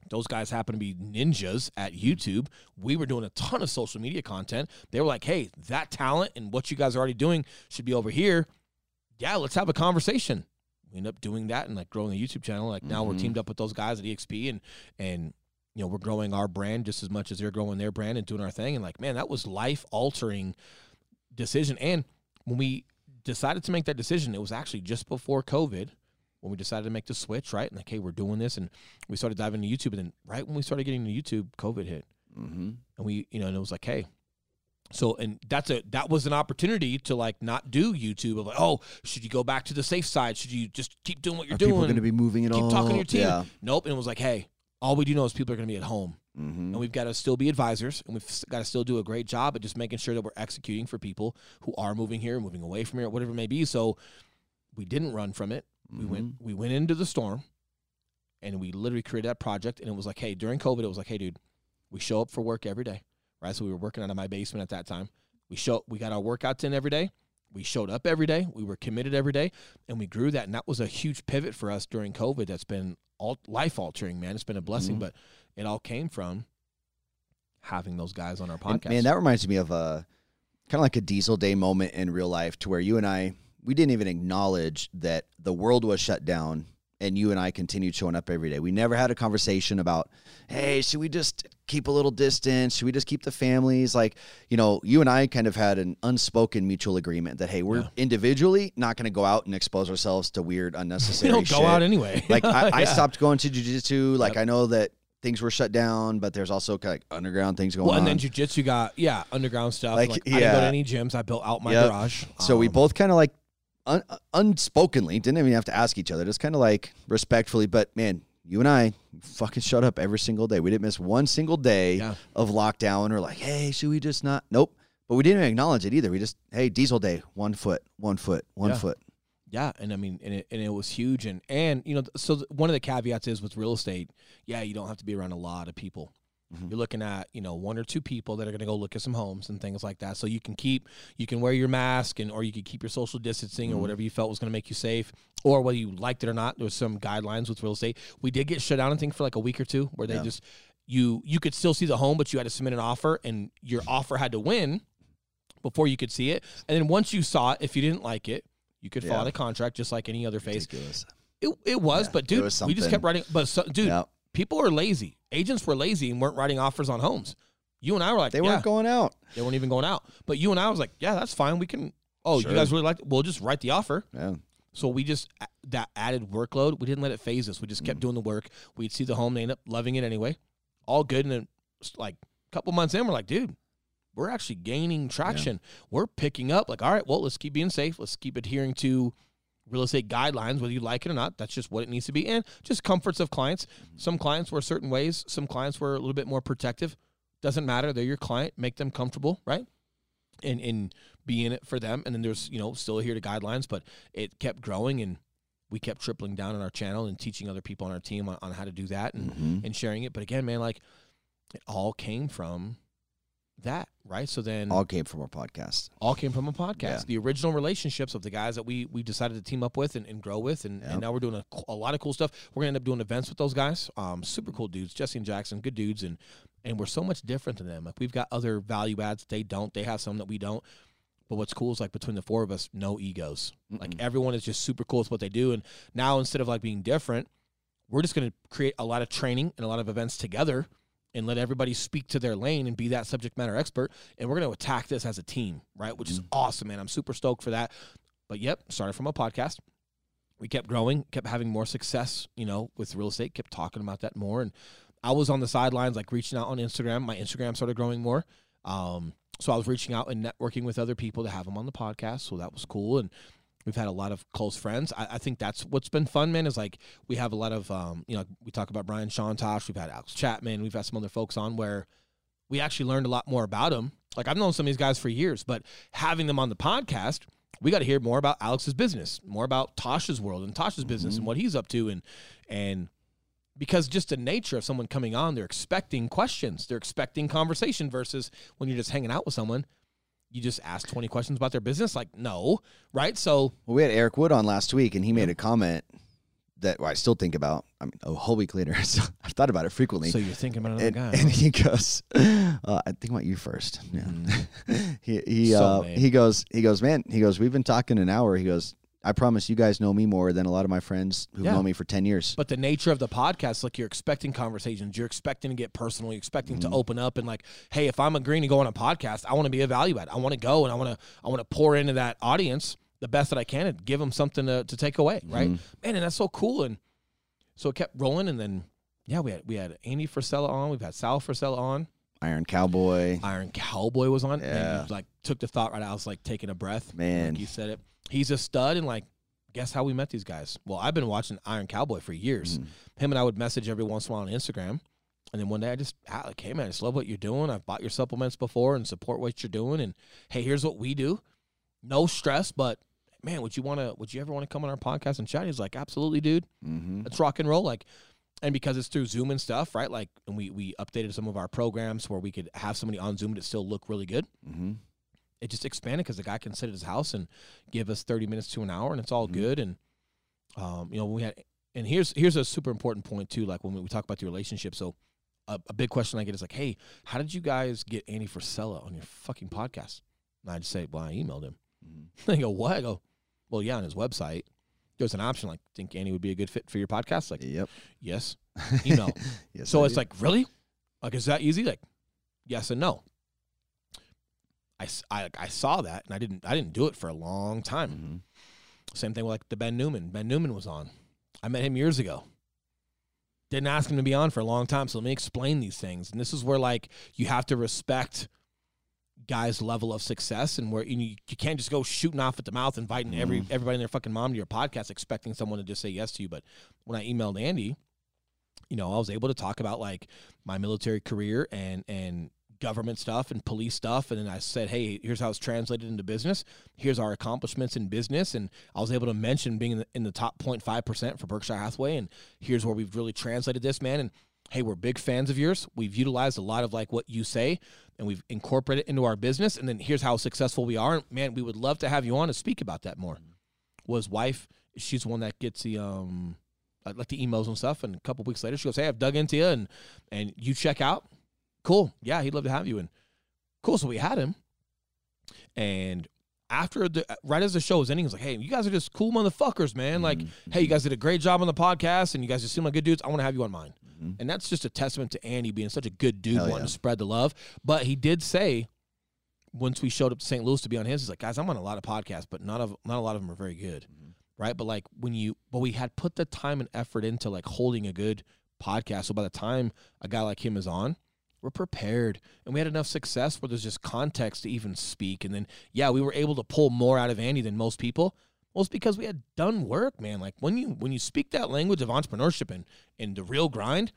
Those guys happen to be ninjas at YouTube. We were doing a ton of social media content. They were like, hey, that talent and what you guys are already doing should be over here. Yeah, let's have a conversation. we end up doing that and like growing a YouTube channel. Like now we're Mhm. teamed up with those guys at EXP and and you know we're growing our brand just as much as they're growing their brand and doing our thing. And like man, that was life altering decision. And when we decided to make that decision, it was actually just before COVID when we decided to make the switch, right? And like, hey, we're doing this, and we started diving into YouTube. And then right when we started getting into YouTube, COVID hit, Mm-hmm. and we, you know, and it was like, hey. So and that's a that was an opportunity to like not do YouTube of like oh should you go back to the safe side should you just keep doing what you're Are doing people going to be moving at keep all? talking to your team Yeah. nope and it was like hey all we do know is people are going to be at home. Mm-hmm. and we've got to still be advisors and we've got to still do a great job at just making sure that we're executing for people who are moving here moving away from here whatever it may be. So we didn't run from it. We went Mm-hmm. we went into the storm and we literally created that project and it was like hey during covid it was like hey dude we show up for work every day right? So we were working out of my basement at that time. We show we got our workouts in every day we showed up every day we were committed every day and we grew that and that was a huge pivot for us during covid that's been all life altering man it's been a blessing Mhm. but it all came from having those guys on our And, podcast man, that reminds me of a kind of like a diesel day moment in real life to where you and I, we didn't even acknowledge that the world was shut down and you and I continued showing up every day. We never had a conversation about, hey, should we just keep a little distance? Should we just keep the families? Like, you know, you and I kind of had an unspoken mutual agreement that, hey, we're Yeah. individually not going to go out and expose ourselves to weird, unnecessary. (laughs) we don't go out anyway (laughs) like (laughs) I, I stopped going to jujitsu. Like Yep. I know that things were shut down, but there's also kind of like underground things going on. well, and on. then jujitsu got yeah underground stuff. Like, Like, I didn't go to any gyms. I built out my Yep. garage. so we Um, both kind of like un- unspokenly didn't even have to ask each other, just kind of like respectfully. But man, you and I fucking shut up every single day. We didn't miss one single day Yeah. of lockdown. Or like, hey, should we just not? Nope. But we didn't acknowledge it either. We just, hey, diesel day, one foot, one foot, one Yeah. foot. Yeah, and I mean, and it, and it was huge, and and you know, so one of the caveats is with real estate, yeah, you don't have to be around a lot of people. Mhm. You're looking at you know one or two people that are going to go look at some homes and things like that. So you can keep, you can wear your mask, and or you can keep your social distancing or Mhm. whatever you felt was going to make you safe, or whether you liked it or not. There was some guidelines with real estate. We did get shut down, I think, for like a week or two, where they Yeah. just you you could still see the home, but you had to submit an offer, and your offer had to win before you could see it. And then once you saw it, if you didn't like it, you could Yeah. file a contract just like any other face. Ridiculous. It, it was, Yeah, but dude, was we just kept writing. But so, dude, Yeah. People are lazy. Agents were lazy and weren't writing offers on homes. You and I were like, They yeah, weren't going out. they weren't even going out. But you and I was like, yeah, that's fine. We can. Oh, Sure. you guys really like? It? We'll just write the offer. Yeah. So we just that added workload. We didn't let it phase us. We just Mm. kept doing the work. We'd see the home. They end up loving it anyway. All good. And then like a couple months in, we're like, dude, we're actually gaining traction. We're picking up. Like, all right, well, let's keep being safe. Let's keep adhering to real estate guidelines, whether you like it or not. That's just what it needs to be. And just comforts of clients. Some clients were certain ways. Some clients were a little bit more protective. Doesn't matter. They're your client. Make them comfortable, right? And and be in it for them. And then there's you know still adhere to guidelines, but it kept growing and we kept tripling down on our channel and teaching other people on our team on, on how to do that and Mhm. and sharing it. But again, man, like it all came from that, right? So then All came from our podcast. all came from a podcast. Yeah. The original relationships of the guys that we we decided to team up with and, and grow with, and, Yep. and now we're doing a, a lot of cool stuff. We're gonna end up doing events with those guys. Um, super cool dudes, Jesse and Jackson, good dudes, and and we're so much different than them. Like we've got other value adds they don't. They have some that we don't. But what's cool is like between the four of us, no egos. Like Mm-mm. everyone is just super cool with what they do. And now instead of like being different, we're just gonna create a lot of training and a lot of events together and let everybody speak to their lane and be that subject matter expert. And we're going to attack this as a team, right? Which is awesome, man. I'm super stoked for that. But yep, started from a podcast. We kept growing, kept having more success, you know, with real estate, kept talking about that more. And I was on the sidelines, like reaching out on Instagram. My Instagram started growing more. Um, so I was reaching out and networking with other people to have them on the podcast. So that was cool. And we've had a lot of close friends. I, I think that's what's been fun, man, is like we have a lot of, um, you know, we talk about Brian Shantosh. we've had Alex Chapman, we've had some other folks on where we actually learned a lot more about them. Like I've known some of these guys for years, but having them on the podcast, we got to hear more about Alex's business, more about Tosh's world and Tosh's business and what he's up to, and and because just the nature of someone coming on, they're expecting questions, they're expecting conversation versus when you're just hanging out with someone, you just ask 20 questions about their business. Like, no, right? So Well, we had Eric Wood on last week, and he made a comment that well, I still think about. I mean, a whole week later, (laughs) so I've thought about it frequently. so you're thinking about another and, guy. and he goes, uh, "I think about you first. Yeah. (laughs) he he So uh, he goes he goes man. He goes. We've been talking an hour. He goes. I promise you guys know me more than a lot of my friends who've Yeah. known me for 10 years. But the nature of the podcast, like you're expecting conversations, you're expecting to get personal, you're expecting to mm-hmm. open up and like, hey, if I'm agreeing to go on a podcast, I want to be a value add. I want to go and I want to I want to pour into that audience the best that I can and give them something to, to take away, right? Mm-hmm. Man, and that's so cool. And so it kept rolling, and then yeah, we had we had Andy Frisella on, we've had Sal Frisella on, Iron Cowboy. Iron Cowboy was on. Yeah. And like took the thought right out. I was like taking a breath. Man. Like you said it. He's a stud and like guess how we met these guys? Well, I've been watching Iron Cowboy for years. Mm. Him and I would message every once in a while on Instagram. And then one day I just like, hey man, I just love what you're doing. I've bought your supplements before and support what you're doing. And hey, here's what we do. No stress, but man, would you want to? Would you ever want to come on our podcast and chat? He's like, absolutely, dude. Mm-hmm. Let's rock and roll. Like, and because it's through Zoom and stuff, right? Like, and we we updated some of our programs where we could have somebody on Zoom that still look really good. Mm-hmm. It just expanded because the guy can sit at his house and give us thirty minutes to an hour, and it's all Mhm. good. And um, you know, we had, and here's here's a super important point too. Like when we, we talk about the relationship, so. A, a big question I get is like, "Hey, how did you guys get Andy Frisella on your fucking podcast?" And I just say, "Well, I emailed him." Mhm. (laughs) They go, "What?" I go, "Well, yeah, on his website, there's an option like, think Andy would be a good fit for your podcast?" Like, Yep. yes, (laughs) email. yes, so I it's do. like, really? Like, is that easy? Like, yes and no. I, I, I saw that and I didn't I didn't do it for a long time. Mhm. Same thing with like the Ben Newman. Ben Newman was on. I met him years ago. Didn't ask him to be on for a long time. So let me explain these things. And this is where like you have to respect guys' level of success and where you, you can't just go shooting off at the mouth, inviting every everybody and their fucking mom to your podcast, expecting someone to just say yes to you. But when I emailed Andy, you know, I was able to talk about like my military career and and government stuff and police stuff and then I said, "Hey, here's how it's translated into business. Here's our accomplishments in business." And I was able to mention being in the, in the top 0.5% for Berkshire Hathaway and here's where we've really translated this, man. And hey, we're big fans of yours. We've utilized a lot of like what you say and we've incorporated it into our business and then here's how successful we are. Man, we would love to have you on to speak about that more. His wife, she's one that gets the um like the emails and stuff. And a couple weeks later, she goes, "Hey, I've dug into you, and and you check out. Cool, yeah, he'd love to have you." And cool, so we had him. And after the right as the show was ending, he was like, "Hey, you guys are just cool motherfuckers, man. Like, Mhm. hey, you guys did a great job on the podcast, and you guys just seem like good dudes. I want to have you on mine." Mhm. And that's just a testament to Andy being such a good dude, Hell wanting yeah. to spread the love. But he did say. Once we showed up to St. Louis to be on his, he's like, guys, I'm on a lot of podcasts, but not of not a lot of them are very good Mhm. right? But like when you, but we had put the time and effort into like holding a good podcast. So by the time a guy like him is on, we're prepared and we had enough success where there's just context to even speak. And then, yeah, we were able to pull more out of Andy than most people. Well, it's because we had done work, man. Like when you when you speak that language of entrepreneurship and and the real grind,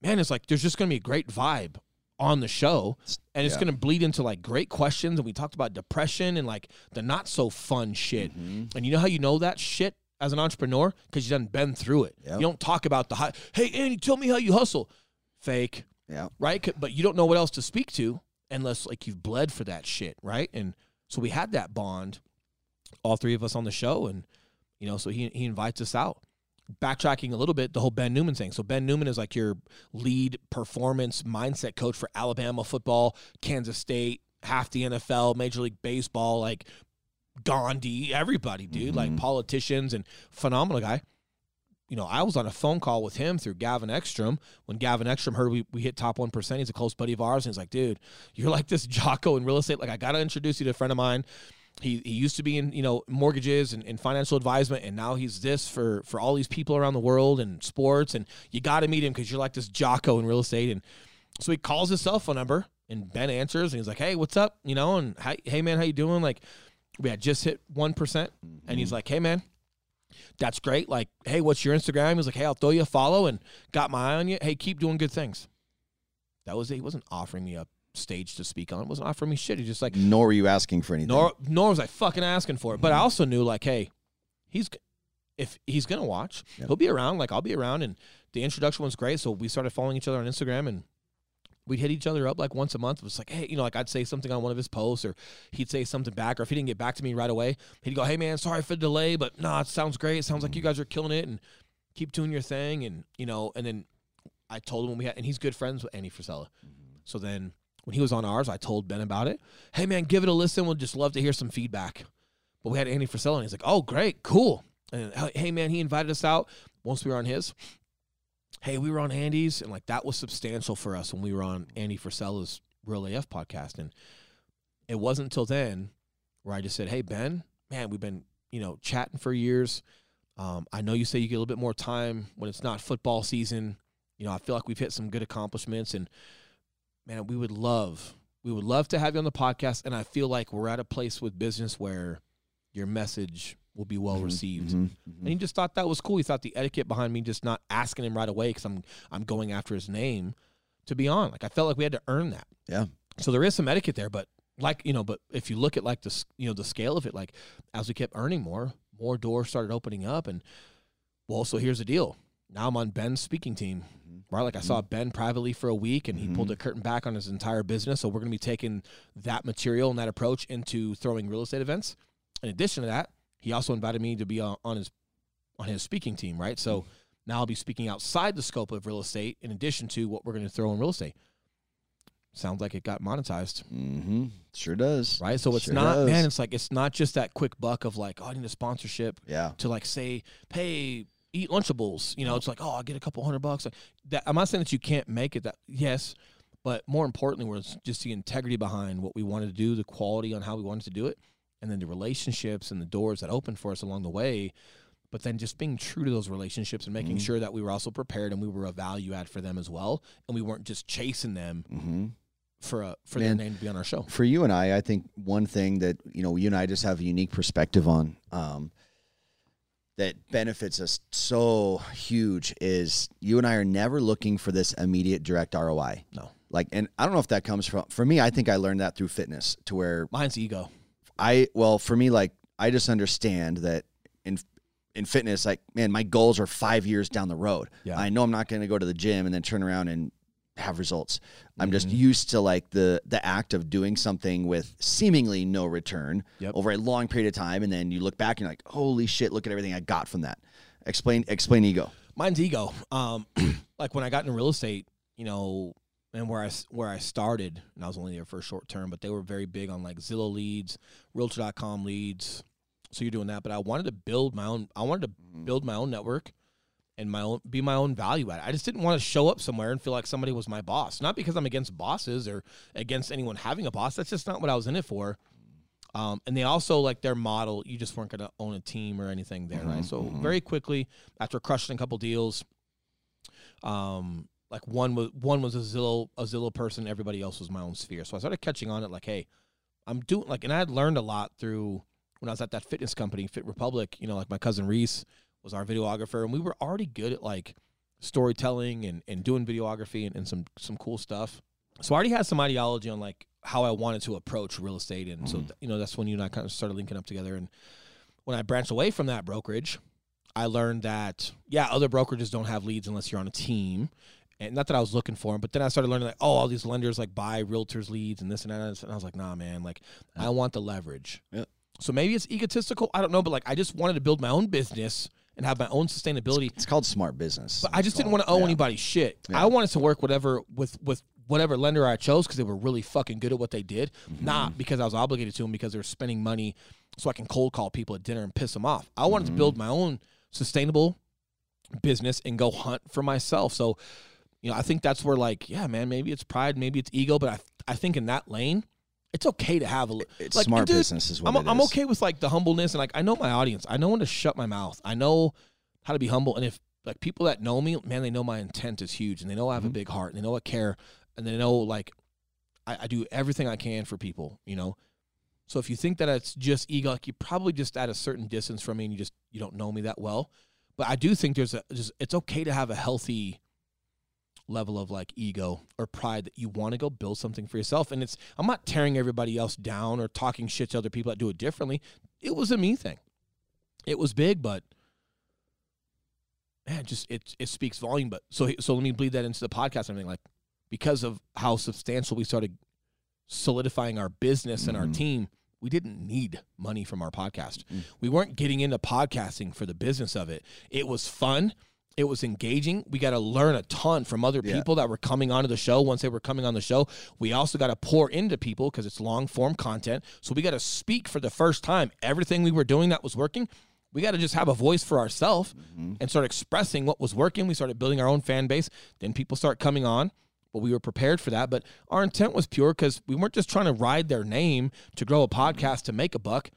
man, it's like there's just gonna be a great vibe on the show and it's Yeah. gonna bleed into like great questions. And we talked about depression and like the not so fun shit. Mhm. And you know how you know that shit as an entrepreneur? Because you done been through it. Yep. You don't talk about the high, hey, Andy, tell me how you hustle. Fake, Yeah. right? But you don't know what else to speak to unless like you've bled for that shit, right? And so we had that bond, all three of us on the show. And, you know, so he, he invites us out. Backtracking a little bit, the whole Ben Newman thing. So Ben Newman is like your lead performance mindset coach for Alabama football, Kansas State, half the NFL, Major League Baseball, like Gandhi, everybody, dude, like Mhm. politicians and phenomenal guy. You know, I was on a phone call with him through Gavin Ekstrom when Gavin Ekstrom heard we, we hit top 1%. He's a close buddy of ours. And he's like, dude, you're like this (laughs) Jocko in real estate. Like, I got to introduce you to a friend of mine. He, he used to be in, you know, mortgages and, and financial advisement. And now he's this for, for all these people around the world and sports. And you got to meet him because you're like this Jocko in real estate. And so he calls his cell phone number and Ben answers and he's like, hey, what's up? You know, and hey, hey man, how you doing? Like, we had just hit 1%. And he's mm-hmm. like, hey, man, that's great. Like, hey, what's your Instagram? He's like, hey, I'll throw you a follow and got my eye on you. Hey, keep doing good things. That was it. He wasn't offering me a stage to speak on. wasn't offering me shit. He just like, Nor were you asking for anything. nor, nor was I fucking asking for it. But I mm-hmm. also knew, like, hey, he's, if he's going to watch, Yep. he'll be around. Like, I'll be around. And the introduction was great. So we started following each other on Instagram and we'd hit each other up like once a month. It was like, hey, you know, like I'd say something on one of his posts or he'd say something back. Or if he didn't get back to me right away, he'd go, hey, man, sorry for the delay, but nah, it sounds great. It sounds like you mm-hmm. guys are killing it and keep doing your thing. And, you know, and then I told him when we had, and he's good friends with Andy Frisella. Mm-hmm. So then when he was on ours, I told Ben about it. Hey, man, give it a listen. We'd just love to hear some feedback. but we had Andy Frisella, and he's like, "Oh, great, cool." And hey, man, he invited us out once we were on his. Hey, we were on Andy's, and like that was substantial for us when we were on Andy Frisella's Real AF podcast, and it wasn't until then where I just said, "Hey, Ben, man, we've been you know chatting for years. Um, I know you say you get a little bit more time when it's not football season. You know, I feel like we've hit some good accomplishments, and man, we would love, we would love to have you on the podcast. And I feel like we're at a place with business where your message will be well mm-hmm. received. Mhm, And he just thought that was cool. He thought the etiquette behind me just not asking him right away because I'm I'm going after his name to be on. Like I felt like we had to earn that. Yeah. So there is some etiquette there, but like you know, but if you look at like the you know the scale of it, like as we kept earning more, more doors started opening up, and well, so here's the deal. Now I'm on Ben's speaking team, mm-hmm. right? Like I saw mm-hmm. Ben privately for a week, and he pulled the curtain back on his entire business. So we're going to be taking that material and that approach into throwing real estate events. In addition to that, he also invited me to be on, on his on his speaking team, right? So now I'll be speaking outside the scope of real estate, in addition to what we're going to throw in real estate. Sounds like it got monetized Mm-hmm. Sure does. right? So it's Sure not, does. man. It's like it's not just that quick buck of like, oh, I need a sponsorship Yeah. to like say, hey, eat Lunchables. You know, it's like, oh, I get a couple hundred bucks. Like, that, I'm not saying that you can't make it. That yes, but more importantly, was just the integrity behind what we wanted to do, the quality on how we wanted to do it, and then the relationships and the doors that opened for us along the way. But then just being true to those relationships and making Mhm. sure that we were also prepared and we were a value add for them as well, and we weren't just chasing them Mm-hmm. for a for Man. their name to be on our show. for you and I, I think one thing that you know you and I just have a unique perspective on um, that benefits us so huge is you and I are never looking for this immediate direct ROI. No. Like, and I don't know if that comes from for me. I think I learned that through fitness, to where Mine's ego. I well for me like I just understand that in in fitness like man my goals are 5 years down the road. Yeah. I know I'm not going to go to the gym and then turn around and have results. I'm just Mhm. used to like the the act of doing something with seemingly no return Yep. over a long period of time and then you look back and you're like holy shit look at everything I got from that. Explain explain ego. Mine's ego. Um, (clears throat) like when I got into real estate, you know, and where I where I started, and I was only there for a short term, but they were very big on like Zillow leads, Realtor.com leads. So you're doing that, but I wanted to build my own. I wanted to build my own network and my own be my own value add. I just didn't want to show up somewhere and feel like somebody was my boss. Not because I'm against bosses or against anyone having a boss. That's just not what I was in it for. Um, and they also like their model. You just weren't going to own a team or anything there, right? Mhm, So mhm. very quickly after crushing a couple deals, um, like one was one was a Zillow a Zillow person. Everybody else was my own sphere. So I started catching on it. Like, hey, I'm doing like, and I had learned a lot through when I was at that fitness company, Fit Republic. You know, like my cousin Reese was our videographer, and we were already good at like storytelling and, and doing videography and, and some some cool stuff. So I already had some ideology on like how I wanted to approach real estate, and so Mhm. th- you know that's when you and I kind of started linking up together. And when I branched away from that brokerage, I learned that yeah, other brokerages don't have leads unless you're on a team. And not that I was looking for them, but then I started learning like, oh, all these lenders like buy realtors leads and this and that. And I was like, nah, man, like I want the leverage. Yeah. So maybe it's egotistical. I don't know, but like I just wanted to build my own business and have my own sustainability. It's called smart business. But I just didn't want to owe yeah. anybody's shit. Yeah. I wanted to work whatever with with whatever lender I chose because they were really fucking good at what they did, Mm-hmm. not because I was obligated to them because they were spending money so I can cold call people at dinner and piss them off. I wanted Mm-hmm. to build my own sustainable business and go hunt for myself. So, you know, I think that's where like, yeah, man, maybe it's pride, maybe it's ego, but I I think in that lane, it's okay to have a li- It's like, smart dude, business is what I'm, I'm is. okay with like the humbleness and like I know my audience. I know when to shut my mouth. I know how to be humble. And if like people that know me, man, they know my intent is huge and they know I have a Mhm. big heart and they know I care and they know like I, I do everything I can for people, you know. So if you think that it's just ego, like you're probably just at a certain distance from me and you just you don't know me that well. But I do think there's a just it's okay to have a healthy level of like ego or pride that you want to go build something for yourself. And it's I'm not tearing everybody else down or talking shit to other people that do it differently. It was a me thing. It was big, but man, just it it speaks volume. But so so let me bleed that into the podcast. and everything like because of how substantial we started solidifying our business and our Mhm. team, we didn't need money from our podcast. Mm. We weren't getting into podcasting for the business of it. It was fun. It was engaging. We got to learn a ton from other Yeah. people that were coming onto the show. Once they were coming on the show, we also got to pour into people because it's long form content. So we got to speak for the first time. Everything we were doing that was working, we got to just have a voice for ourselves mm-hmm. and start expressing what was working. We started building our own fan base. Then people start coming on. But we were prepared for that. But our intent was pure because we weren't just trying to ride their name to grow a mm-hmm. podcast to make a buck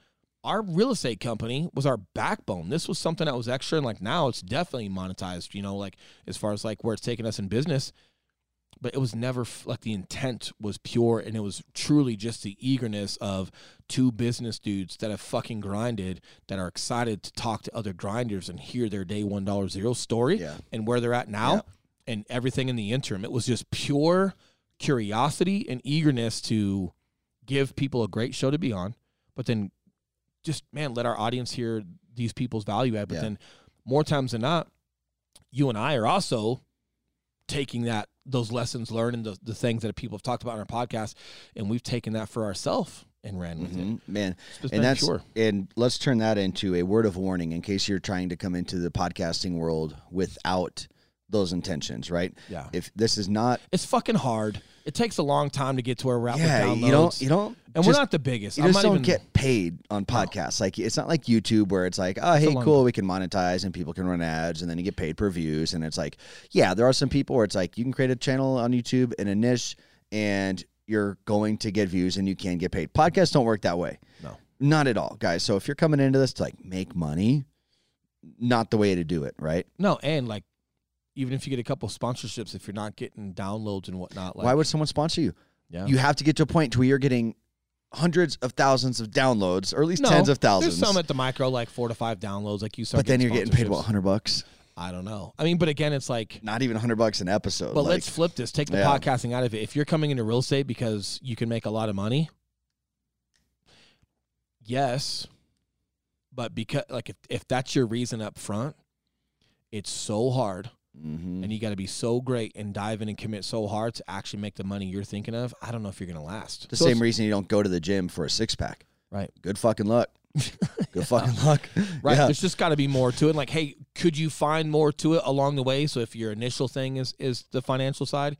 our real estate company was our backbone. This was something that was extra, and like now it's definitely monetized. You know, like as far as like where it's taking us in business, but it was never like the intent was pure, and it was truly just the eagerness of two business dudes that have fucking grinded that are excited to talk to other grinders and hear their day one dollar zero story Yeah. and where they're at now Yeah. and everything in the interim. It was just pure curiosity and eagerness to give people a great show to be on, but then just man, let our audience hear these people's value add. But Yeah. then more times than not, you and I are also taking that those lessons learned and the, the things that people have talked about on our podcast, and we've taken that for ourselves and ran with it. Mhm. man. And that's pure. and let's turn that into a word of warning in case you're trying to come into the podcasting world without those intentions, right? Yeah. If this is not, It's fucking hard. It takes a long time to get to where we're at yeah, with downloads. you don't, you don't, and just- we're not the biggest. You I'm just don't even, get paid on podcasts. Like it's not like YouTube where it's like, oh, hey, long- cool, we can monetize and people can run ads, and then you get paid per views. And it's like, yeah, there are some people where it's like you can create a channel on YouTube in a niche, and you're going to get views and you can get paid. Podcasts don't work that way. No. not at all, guys. So if you're coming into this to like make money, not the way to do it, right? No, and like even if you get a couple sponsorships, if you're not getting downloads and whatnot, like Why would someone sponsor you? yeah. You have to get to a point to where you're getting hundreds of thousands of downloads, or at least no, tens of thousands. There's some at the micro, like four to five downloads. Like you start, but then you're getting paid about hundred bucks. I don't know. I mean, but again, it's like Not even hundred bucks an episode. But like, let's flip this. Take the Yeah. podcasting out of it. If you're coming into real estate because you can make a lot of money, yes. But because like if, if that's your reason up front, it's so hard Mhm. and you got to be so great and dive in and commit so hard to actually make the money you're thinking of. I don't know if you're going to last. the So same reason you don't go to the gym for a six pack. Right. Good fucking luck. (laughs) Good fucking luck. Right. Yeah. There's just got to be more to it. Like, hey, could you find more to it along the way? So if your initial thing is is the financial side,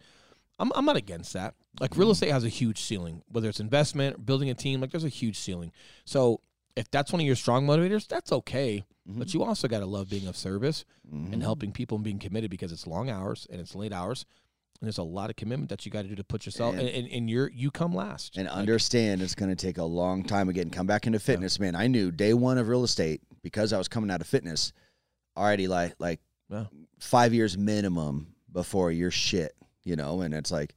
I'm I'm not against that. Like Mm-hmm. real estate has a huge ceiling, whether it's investment, or building a team. Like there's a huge ceiling. So if that's one of your strong motivators, that's okay. Mm-hmm. But you also got to love being of service and helping people and being committed because it's long hours and it's late hours. And there's a lot of commitment that you got to do to put yourself And- and, and, and you're you come last. and Like, understand it's going to take a long time again. Come back into fitness, man. I knew day one of real estate because I was coming out of fitness already like like Yeah. five years minimum before you're shit, you know. And it's like,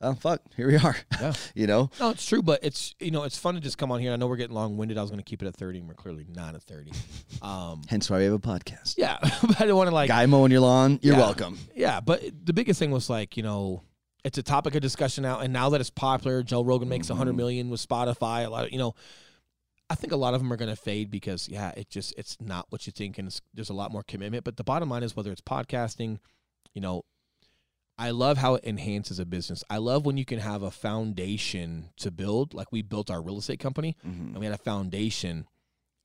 oh fuck, here we are, Yeah. (laughs) you know. No, it's true, but it's you know it's fun to just come on here. I know we're getting long winded. I was going to keep it at thirty, and we're clearly not at thirty. (laughs) Um, Hence why we have a podcast. yeah, (laughs) but I don't want to like Guy mowing your lawn, you're Yeah. welcome. yeah. But the biggest thing was like you know it's a topic of discussion now, and now that it's popular, Joe Rogan makes a hundred million with Spotify. A lot of you know. I think a lot of them are going to fade because yeah, it just it's not what you think, and it's, there's a lot more commitment. But the bottom line is whether it's podcasting, you know, I love how it enhances a business. I love when you can have a foundation to build, like we built our real estate company Mhm. and we had a foundation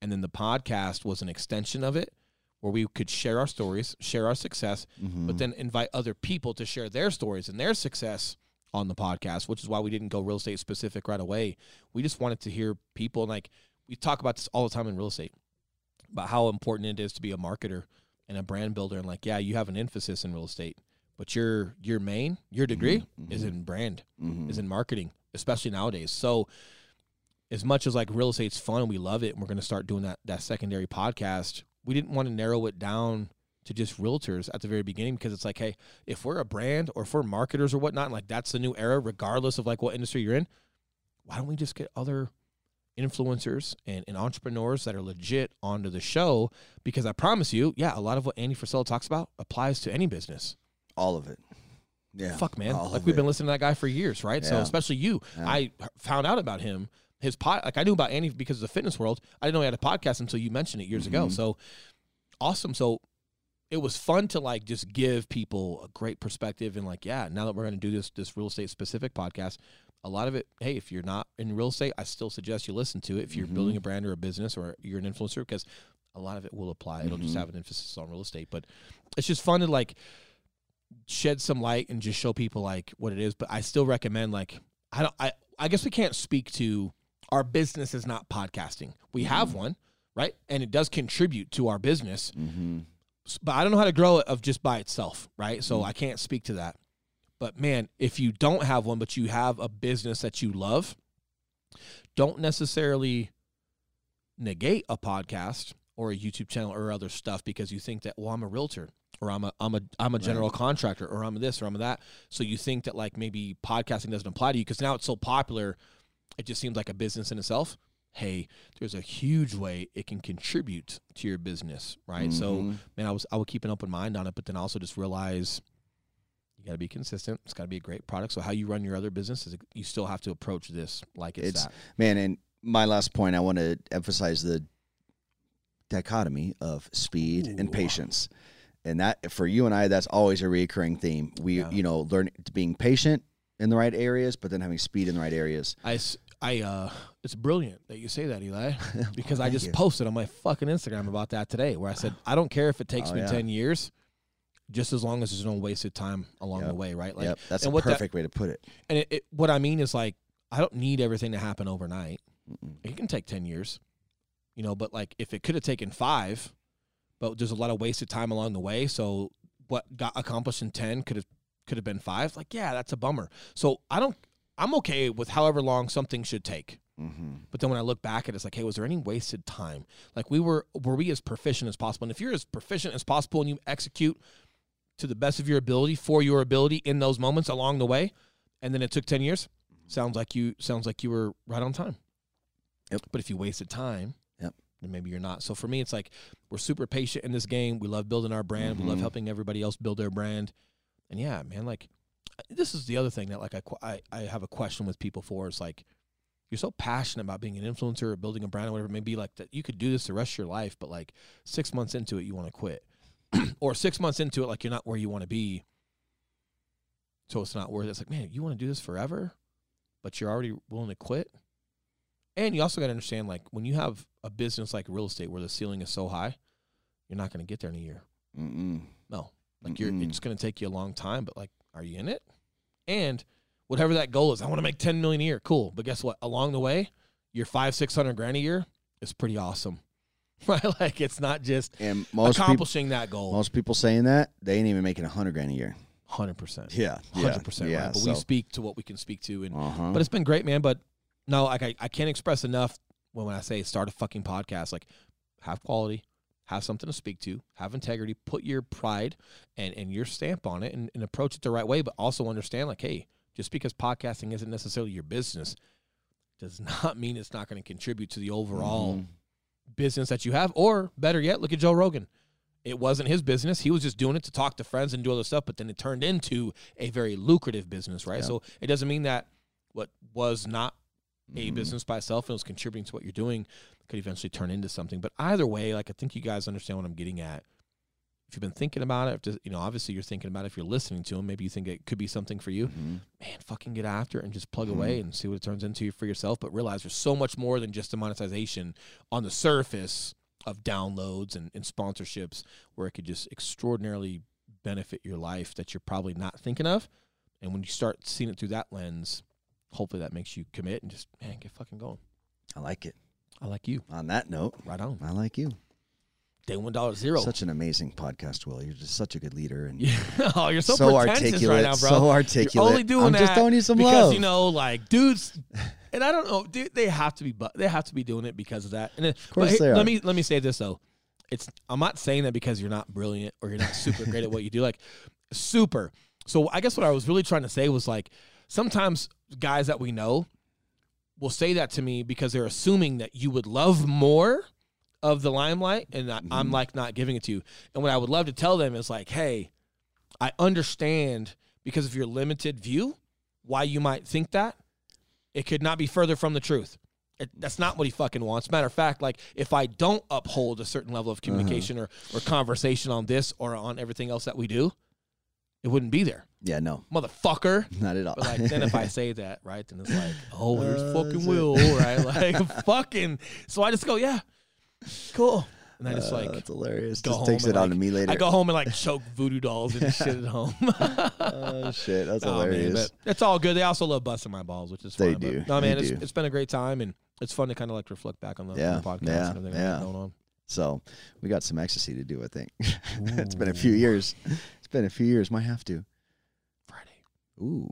and then the podcast was an extension of it where we could share our stories share our success Mhm. but then invite other people to share their stories and their success on the podcast which is why we didn't go real estate specific right away we just wanted to hear people and like we talk about this all the time in real estate about how important it is to be a marketer and a brand builder and like yeah you have an emphasis in real estate but your your main your degree is in brand Mhm. is in marketing, especially nowadays. So as much as like real estate's fun and we love it and we're going to start doing that that secondary podcast, we didn't want to narrow it down to just realtors at the very beginning because it's like, hey, if we're a brand or if we're marketers or whatnot, like that's the new era, regardless of like what industry you're in, why don't we just get other influencers and, and entrepreneurs that are legit onto the show? Because I promise you, yeah, a lot of what Andy Frisella talks about applies to any business. All of it. Yeah, Fuck, man. all Like we've been listening to that guy for years, right? So especially you, Yeah. I found out about him. His pod, like I knew about Andy because of the fitness world. I didn't know he had a podcast until you mentioned it years ago. Mhm. So awesome. So it was fun to like just give people a great perspective and like, yeah, now that we're going to do this this real estate specific podcast, a lot of it. Hey, if you're not in real estate, I still suggest you listen to it. If you're Mhm. building a brand or a business or you're an influencer, because a lot of it will apply. It'll just Mhm. have an emphasis on real estate, but it's just fun to like shed some light and just show people like what it is. But I still recommend like I don't I I guess we can't speak to our business is not podcasting. We have one, right? And it does contribute to our business Mm-hmm. but I don't know how to grow it of just by itself, right? So I can't speak to that. But man, if you don't have one, but you have a business that you love, don't necessarily negate a podcast or a YouTube channel or other stuff because you think that well I'm a realtor or I'm a I'm a I'm a general contractor or I'm this or I'm that. So you think that like maybe podcasting doesn't apply to you because now it's so popular, it just seems like a business in itself. Hey, there's a huge way it can contribute to your business, right? So Mhm. man, I was I would keep an open mind on it, but then also just realize you got to be consistent. It's got to be a great product. So how you run your other business is you still have to approach this like it's, It's that. man, and my last point, I want to emphasize the dichotomy of speed and Ooh. patience, and that for you and I, that's always a recurring theme. We, Yeah. you know, learn being patient in the right areas, but then having speed in the right areas. I, uh, it's brilliant that you say that, Eli, (laughs) because I just you. posted on my fucking Instagram about that today, where I said I don't care if it takes Oh, me yeah. ten years, just as long as there's no wasted time along the way, right? Like, yep, that's a what that- perfect way to put it. and it, it, what I mean is like I don't need everything to happen overnight. Mm-mm. It can take ten years, you know. But like if it could have taken five, but there's a lot of wasted time along the way. So what got accomplished in ten could have could have been five. Like yeah, that's a bummer. So I don't. I'm okay with however long something should take. Mhm. But then when I look back at it, it's like, hey, was there any wasted time? Like we were, were we as proficient as possible? And if you're as proficient as possible and you execute to the best of your ability for your ability in those moments along the way, and then it took ten years, sounds like you sounds like you were right on time. Yep. But if you wasted time. Then maybe you're not. So for me, it's like we're super patient in this game. We love building our brand. We love Mhm. helping everybody else build their brand. And yeah, man, like this is the other thing that like I I, I have a question with people for. It's like you're so passionate about being an influencer or building a brand or whatever it may be, like that you could do this the rest of your life, but like six months into it, you want to quit, (clears throat) or six months into it, like you're not where you want to be. So it's not worth it. It's like, man, you want to do this forever, but you're already willing to quit. And you also got to understand, like, when you have a business like real estate where the ceiling is so high, you're not going to get there in a year. Mm-mm. No, like you're, Mm-mm. it's going to take you a long time. But like, are you in it? And whatever that goal is, I want to make ten million a year. Cool, but guess what? Along the way, your five six hundred grand a year is pretty awesome, (laughs) right? Like it's not just And most people, accomplishing that goal. most people saying that they ain't even making a hundred grand a year. Hundred percent, Yeah, hundred percent. Yeah, Right? But so, we speak to what we can speak to, and uh-huh. but it's been great, man. But no, like I, I can't express enough when, when I say start a fucking podcast. Like have quality, have something to speak to, have integrity, put your pride and, and your stamp on it and, and approach it the right way, but also understand like, hey, just because podcasting isn't necessarily your business does (laughs) not mean it's not going to contribute to the overall Mhm. business that you have. Or better yet, look at Joe Rogan. It wasn't his business. He was just doing it to talk to friends and do other stuff, but then it turned into a very lucrative business, right? Yeah. So it doesn't mean that what was not a Mhm. business by itself and was contributing to what you're doing could eventually turn into something. But either way, like I think you guys understand what I'm getting at. If you've been thinking about it, if you know, obviously you're thinking about it. If you're listening to him, maybe you think it could be something for you. Mhm. Man, fucking get after it and just plug Mhm. away and see what it turns into for yourself. But realize there's so much more than just the monetization on the surface of downloads and, and sponsorships where it could just extraordinarily benefit your life that you're probably not thinking of. And when you start seeing it through that lens, hopefully that makes you commit and just man get fucking going. I like it. I like you. On that note, Right on. I like you. Day one dollar zero. Such an amazing podcast, Will. You're just such a good leader and Yeah. (laughs) oh, you're so, so articulate. right now, bro. So articulate. You're only doing I'm that just throwing you some because love. you know, like dudes, and I don't know, dude, they have to be, but they have to be doing it because of that. And of course they are. Let me let me say this though, it's I'm not saying that because you're not brilliant or you're not super great at what you do, like super. So I guess what I was really trying to say was like sometimes guys that we know will say that to me because they're assuming that you would love more of the limelight and I, I'm Mhm. like not giving it to you. And what I would love to tell them is like, hey, I understand because of your limited view why you might think that. It could not be further from the truth. It, that's not what he fucking wants. Matter of fact, like if I don't uphold a certain level of communication or, or conversation on this or on everything else that we do, it wouldn't be there, yeah, no, motherfucker. not at all. But like then if I (laughs) say that, right, then it's like, oh, there's Uh, fucking. Will, right? (laughs) Like fucking. So I just go, yeah, cool. and I just Uh, like that's hilarious. Just takes it on like- to me later. I go home and like choke voodoo dolls and (laughs) shit at home. oh shit, that's Oh, man, hilarious. but it's all good. They also love busting my balls, which is They fun. but- do. No, man, it's, do. it's been a great time and it's fun to kind of like reflect back on the, Yeah, the podcast yeah, and everything yeah. going on. So we got some ecstasy to do. I think it's been a few years. It's been a few years. Might have to. Friday. Ooh,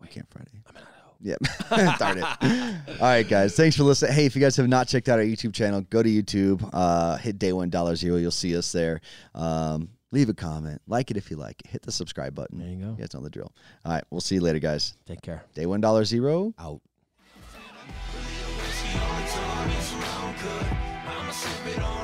we can't Friday. I'm in Idaho. Yep. (laughs) Darn it. All right, guys. Thanks for listening. Hey, if you guys have not checked out our YouTube channel, go to YouTube, uh, hit day one dollar zero. You'll see us there. Um, leave a comment, like it if you like it. Hit the subscribe button. There you go. You guys know the drill. All right, we'll see you later, guys. Take care. Day one dollar zero. Out. I'ma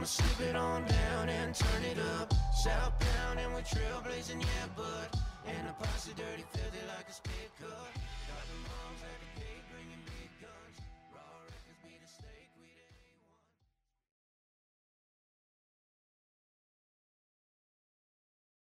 I'ma slip it on down and turn it up. Southbound and we're trailblazing, yeah, bud. And the posse dirty, filthy like a spit cup.